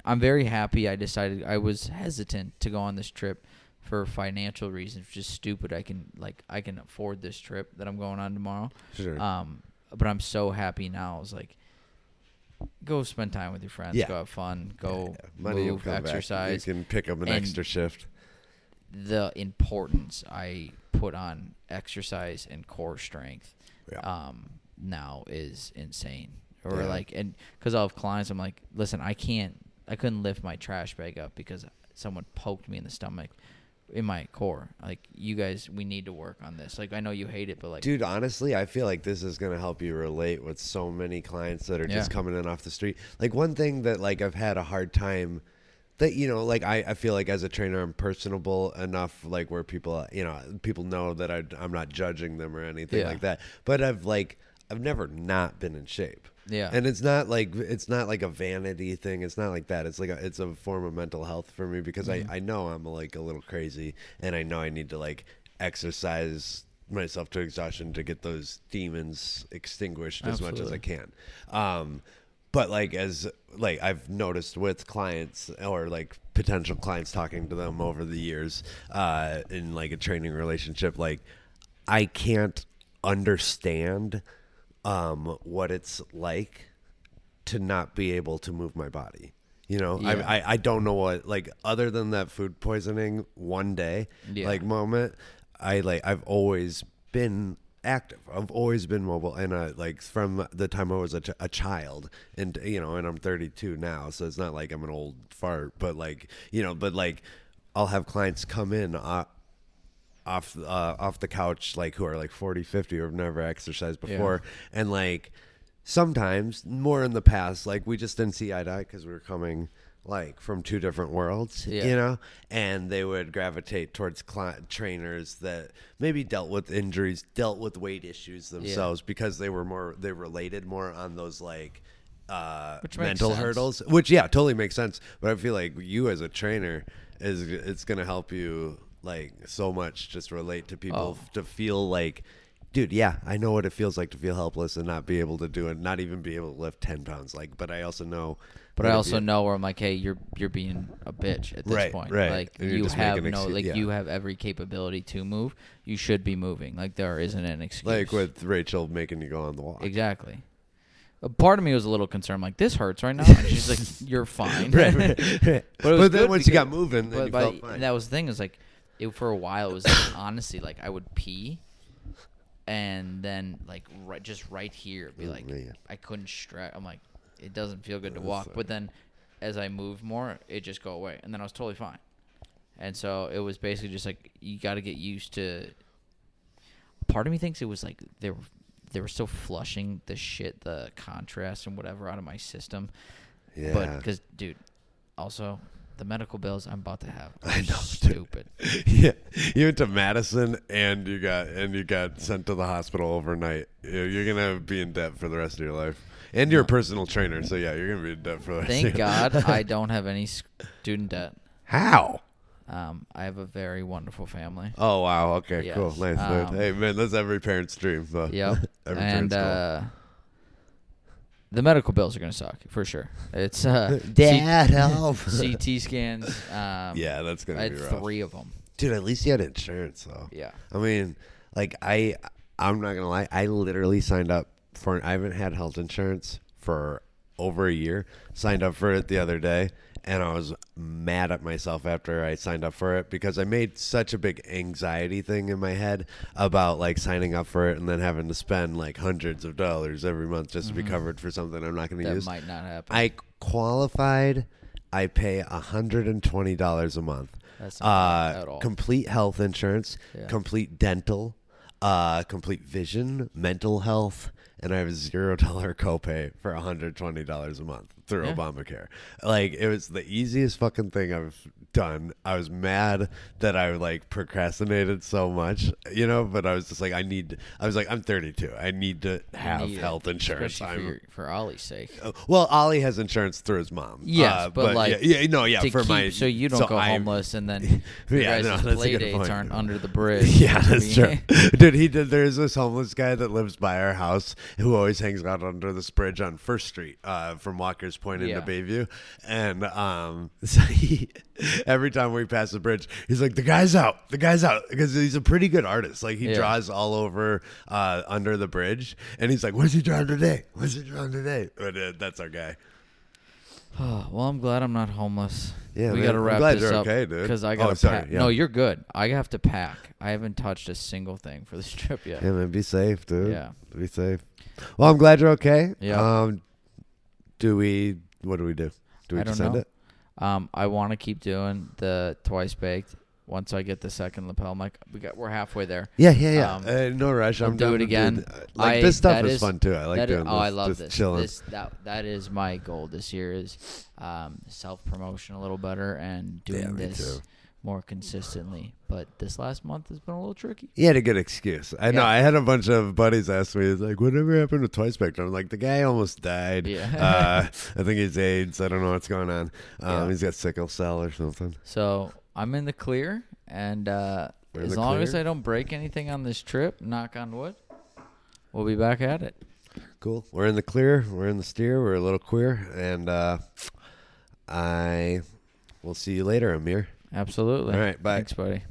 S1: I'm very happy. I decided I was hesitant to go on this trip for financial reasons, which is stupid. I can like I can afford this trip that I'm going on tomorrow.
S2: Sure.
S1: Um, but I'm so happy now. I was like, go spend time with your friends,
S2: Yeah.
S1: go have fun, go
S2: Yeah, money
S1: move,
S2: come back.
S1: exercise.
S2: You can pick up an
S1: and-
S2: extra shift.
S1: The importance I put on exercise and core strength
S2: Yeah.
S1: um, now is insane. Or
S2: Yeah.
S1: like, and because I'll have clients, I'm like, listen, I can't, I couldn't lift my trash bag up because someone poked me in the stomach, in my core. Like, you guys, we need to work on this. Like, I know you hate it, but like,
S2: Dude, honestly, I feel like this is gonna help you relate with so many clients that are just coming in off the street. Like one thing that like I've had a hard time that you know like I, I feel like as a trainer i'm personable enough like where people you know people know that I, i'm not judging them or anything
S1: Yeah.
S2: like that but i've like i've never not been in shape
S1: Yeah.
S2: and it's not like it's not like a vanity thing it's not like that it's like a, it's a form of mental health for me because
S1: Mm-hmm.
S2: I, I know i'm like a little crazy and i know i need to like exercise myself to exhaustion to get those demons extinguished as much as i can um but like as like I've noticed with clients or like potential clients talking to them over the years uh in like a training relationship like I can't understand um what it's like to not be able to move my body. You know,
S1: Yeah.
S2: I, I I don't know what like other than that food poisoning one day
S1: Yeah.
S2: like moment. I like I've always been active. I've always been mobile, and I like from the time I was a, ch- a child, and you know, and I'm 32 now, so it's not like I'm an old fart, but like you know, but like I'll have clients come in. Uh, off uh, off the couch like who are like 40 50 or have never exercised before. And like sometimes more in the past like we just didn't see eye to eye because we were coming like from two different worlds
S1: Yeah.
S2: you know? And they would gravitate towards cli trainers that maybe dealt with injuries dealt with weight issues themselves because they were more they related more on those like uh mental hurdles which yeah totally makes sense. But i feel like you as a trainer is it's gonna help you like so much just relate to people
S1: Oh.
S2: to feel like dude yeah i know what it feels like to feel helpless and not be able to do it not even be able to lift 10 pounds like but i also know
S1: But I also know where I'm like, hey, you're you're being a bitch at this
S2: Right,
S1: point.
S2: right.
S1: Like you have no,
S2: excu-
S1: like
S2: yeah.
S1: you have every capability to move. You should be moving. Like there isn't an excuse.
S2: like with rachel making you go on the walk
S1: exactly. A part of me was a little concerned. Like this hurts right now. And she's like, you're fine.
S2: right, right, right.
S1: But,
S2: but then once you got moving then
S1: but
S2: you felt fine
S1: and that was the thing is like, it for a while it was like, honestly like I would pee, and then like right, just right here be
S2: Oh,
S1: like
S2: man.
S1: I couldn't stretch. I'm like, it doesn't feel good to walk. But then, as I moved more, it just go away, and then I was totally fine. And so it was basically just like you got to get used to. Part of me thinks it was like they were they were still flushing the shit, the contrast and whatever out of my system.
S2: yeah
S1: But because, dude, also the medical bills I'm about to have
S2: I know,
S1: stupid.
S2: yeah, you went to Madison and you got and you got sent to the hospital overnight. You- You're gonna be in debt for the rest of your life, and you're a personal trainer, so yeah, you're gonna be in debt for the rest.
S1: Thank
S2: of your
S1: God I don't have any student debt.
S2: How?
S1: Um, I have a very wonderful family.
S2: Oh wow. Okay.
S1: Yes,
S2: Cool. Nice.
S1: um,
S2: hey man, that's every parent's dream. So.
S1: Yep.
S2: every
S1: and
S2: parent's goal.
S1: The medical bills are gonna suck for sure. It's uh,
S2: Dad, help.
S1: CT scans. Um,
S2: yeah, that's gonna be rough.
S1: three of them.
S2: Dude, at least you had insurance though.
S1: Yeah.
S2: I mean, like I, I'm not gonna lie. I literally signed up for. I haven't had health insurance for over a year. Signed up for it the other day, and I was mad at myself after I signed up for it because I made such a big anxiety thing in my head about like signing up for it and then having to spend like hundreds of dollars every month just to be covered for something I'm not gonna
S1: Mm-hmm. That might not happen.
S2: I qualified. I pay hundred and twenty dollars a month.
S1: That's not
S2: Uh,
S1: at all.
S2: complete health insurance,
S1: Yeah.
S2: complete dental, uh, complete vision, mental health, and I have a zero dollar copay for hundred twenty dollars a month. Through
S1: Yeah.
S2: Obamacare. Like it was the easiest fucking thing I've done. I was mad that I like procrastinated so much, you know, but I was just like I need I was like I'm 32. I need to have
S1: Need it,
S2: health insurance. I'm
S1: for, your, for Ollie's sake.
S2: Uh, Well, Ollie has insurance through his mom.
S1: Yes,
S2: Uh,
S1: but, like,
S2: yeah, yeah, no, yeah, for
S1: keep,
S2: my
S1: so you don't go
S2: I'm-
S1: homeless and then your
S2: Yeah,
S1: guys'
S2: no, that's a
S1: play
S2: good
S1: dates
S2: point.
S1: aren't under the bridge.
S2: Yeah, that's true. Dude, he did. There's this homeless guy that lives by our house who always hangs out under this bridge on First Street, uh, from Walker's Point into Bayview, and um, so he, every time we pass the bridge, he's like, "The guy's out, the guy's out," because he's a pretty good artist. Like he
S1: Yeah.
S2: draws all over uh, under the bridge, and he's like, "What's he drawing today? What's he drawing today?" But uh, that's our guy.
S1: well, I'm glad I'm not homeless.
S2: Yeah,
S1: we got to
S2: I'm
S1: wrap
S2: glad
S1: this
S2: you're
S1: up
S2: okay, dude.
S1: because I
S2: Oh,
S1: got to
S2: sorry,
S1: pack.
S2: yeah.
S1: No, you're good. I have to pack. I haven't touched a single thing for this trip yet.
S2: Yeah, man, be safe, dude.
S1: Yeah.
S2: be safe. Well, I'm glad you're okay.
S1: Yeah.
S2: Um, do we? What do we do? Do we
S1: I don't
S2: just end
S1: know.
S2: it?
S1: Um, I want to keep doing the twice baked. Once I get the second lapel mic, we got we're halfway there.
S2: Yeah, yeah, yeah.
S1: Um,
S2: uh, no rush.
S1: I'll
S2: I'm
S1: do
S2: down
S1: it again.
S2: Like
S1: I-
S2: this stuff
S1: that
S2: is,
S1: is-
S2: fun too. I like doing
S1: oh,
S2: this.
S1: Oh, I love
S2: just
S1: this.
S2: Chilling.
S1: This that that is my goal this year is um, self promotion a little better and doing
S2: Yeah, me
S1: this
S2: too.
S1: More consistently. But this last month has been a little tricky.
S2: He had a good excuse. I know.
S1: Yeah.
S2: I had a bunch of buddies ask me, it's like, whatever happened to Toy Spectrum? I'm like, the guy almost died.
S1: Yeah.
S2: uh, I think he's AIDS. I don't know what's going on. Um,
S1: Yeah.
S2: He's got sickle cell or something.
S1: So I'm in the clear, and uh, as long as? I don't break anything on this trip, knock on wood, we'll be back at it.
S2: Cool. We're in the clear. We're in the steer. We're a little queer. And uh, I will see you later, Amir.
S1: Absolutely.
S2: All right, bye.
S1: Thanks, buddy.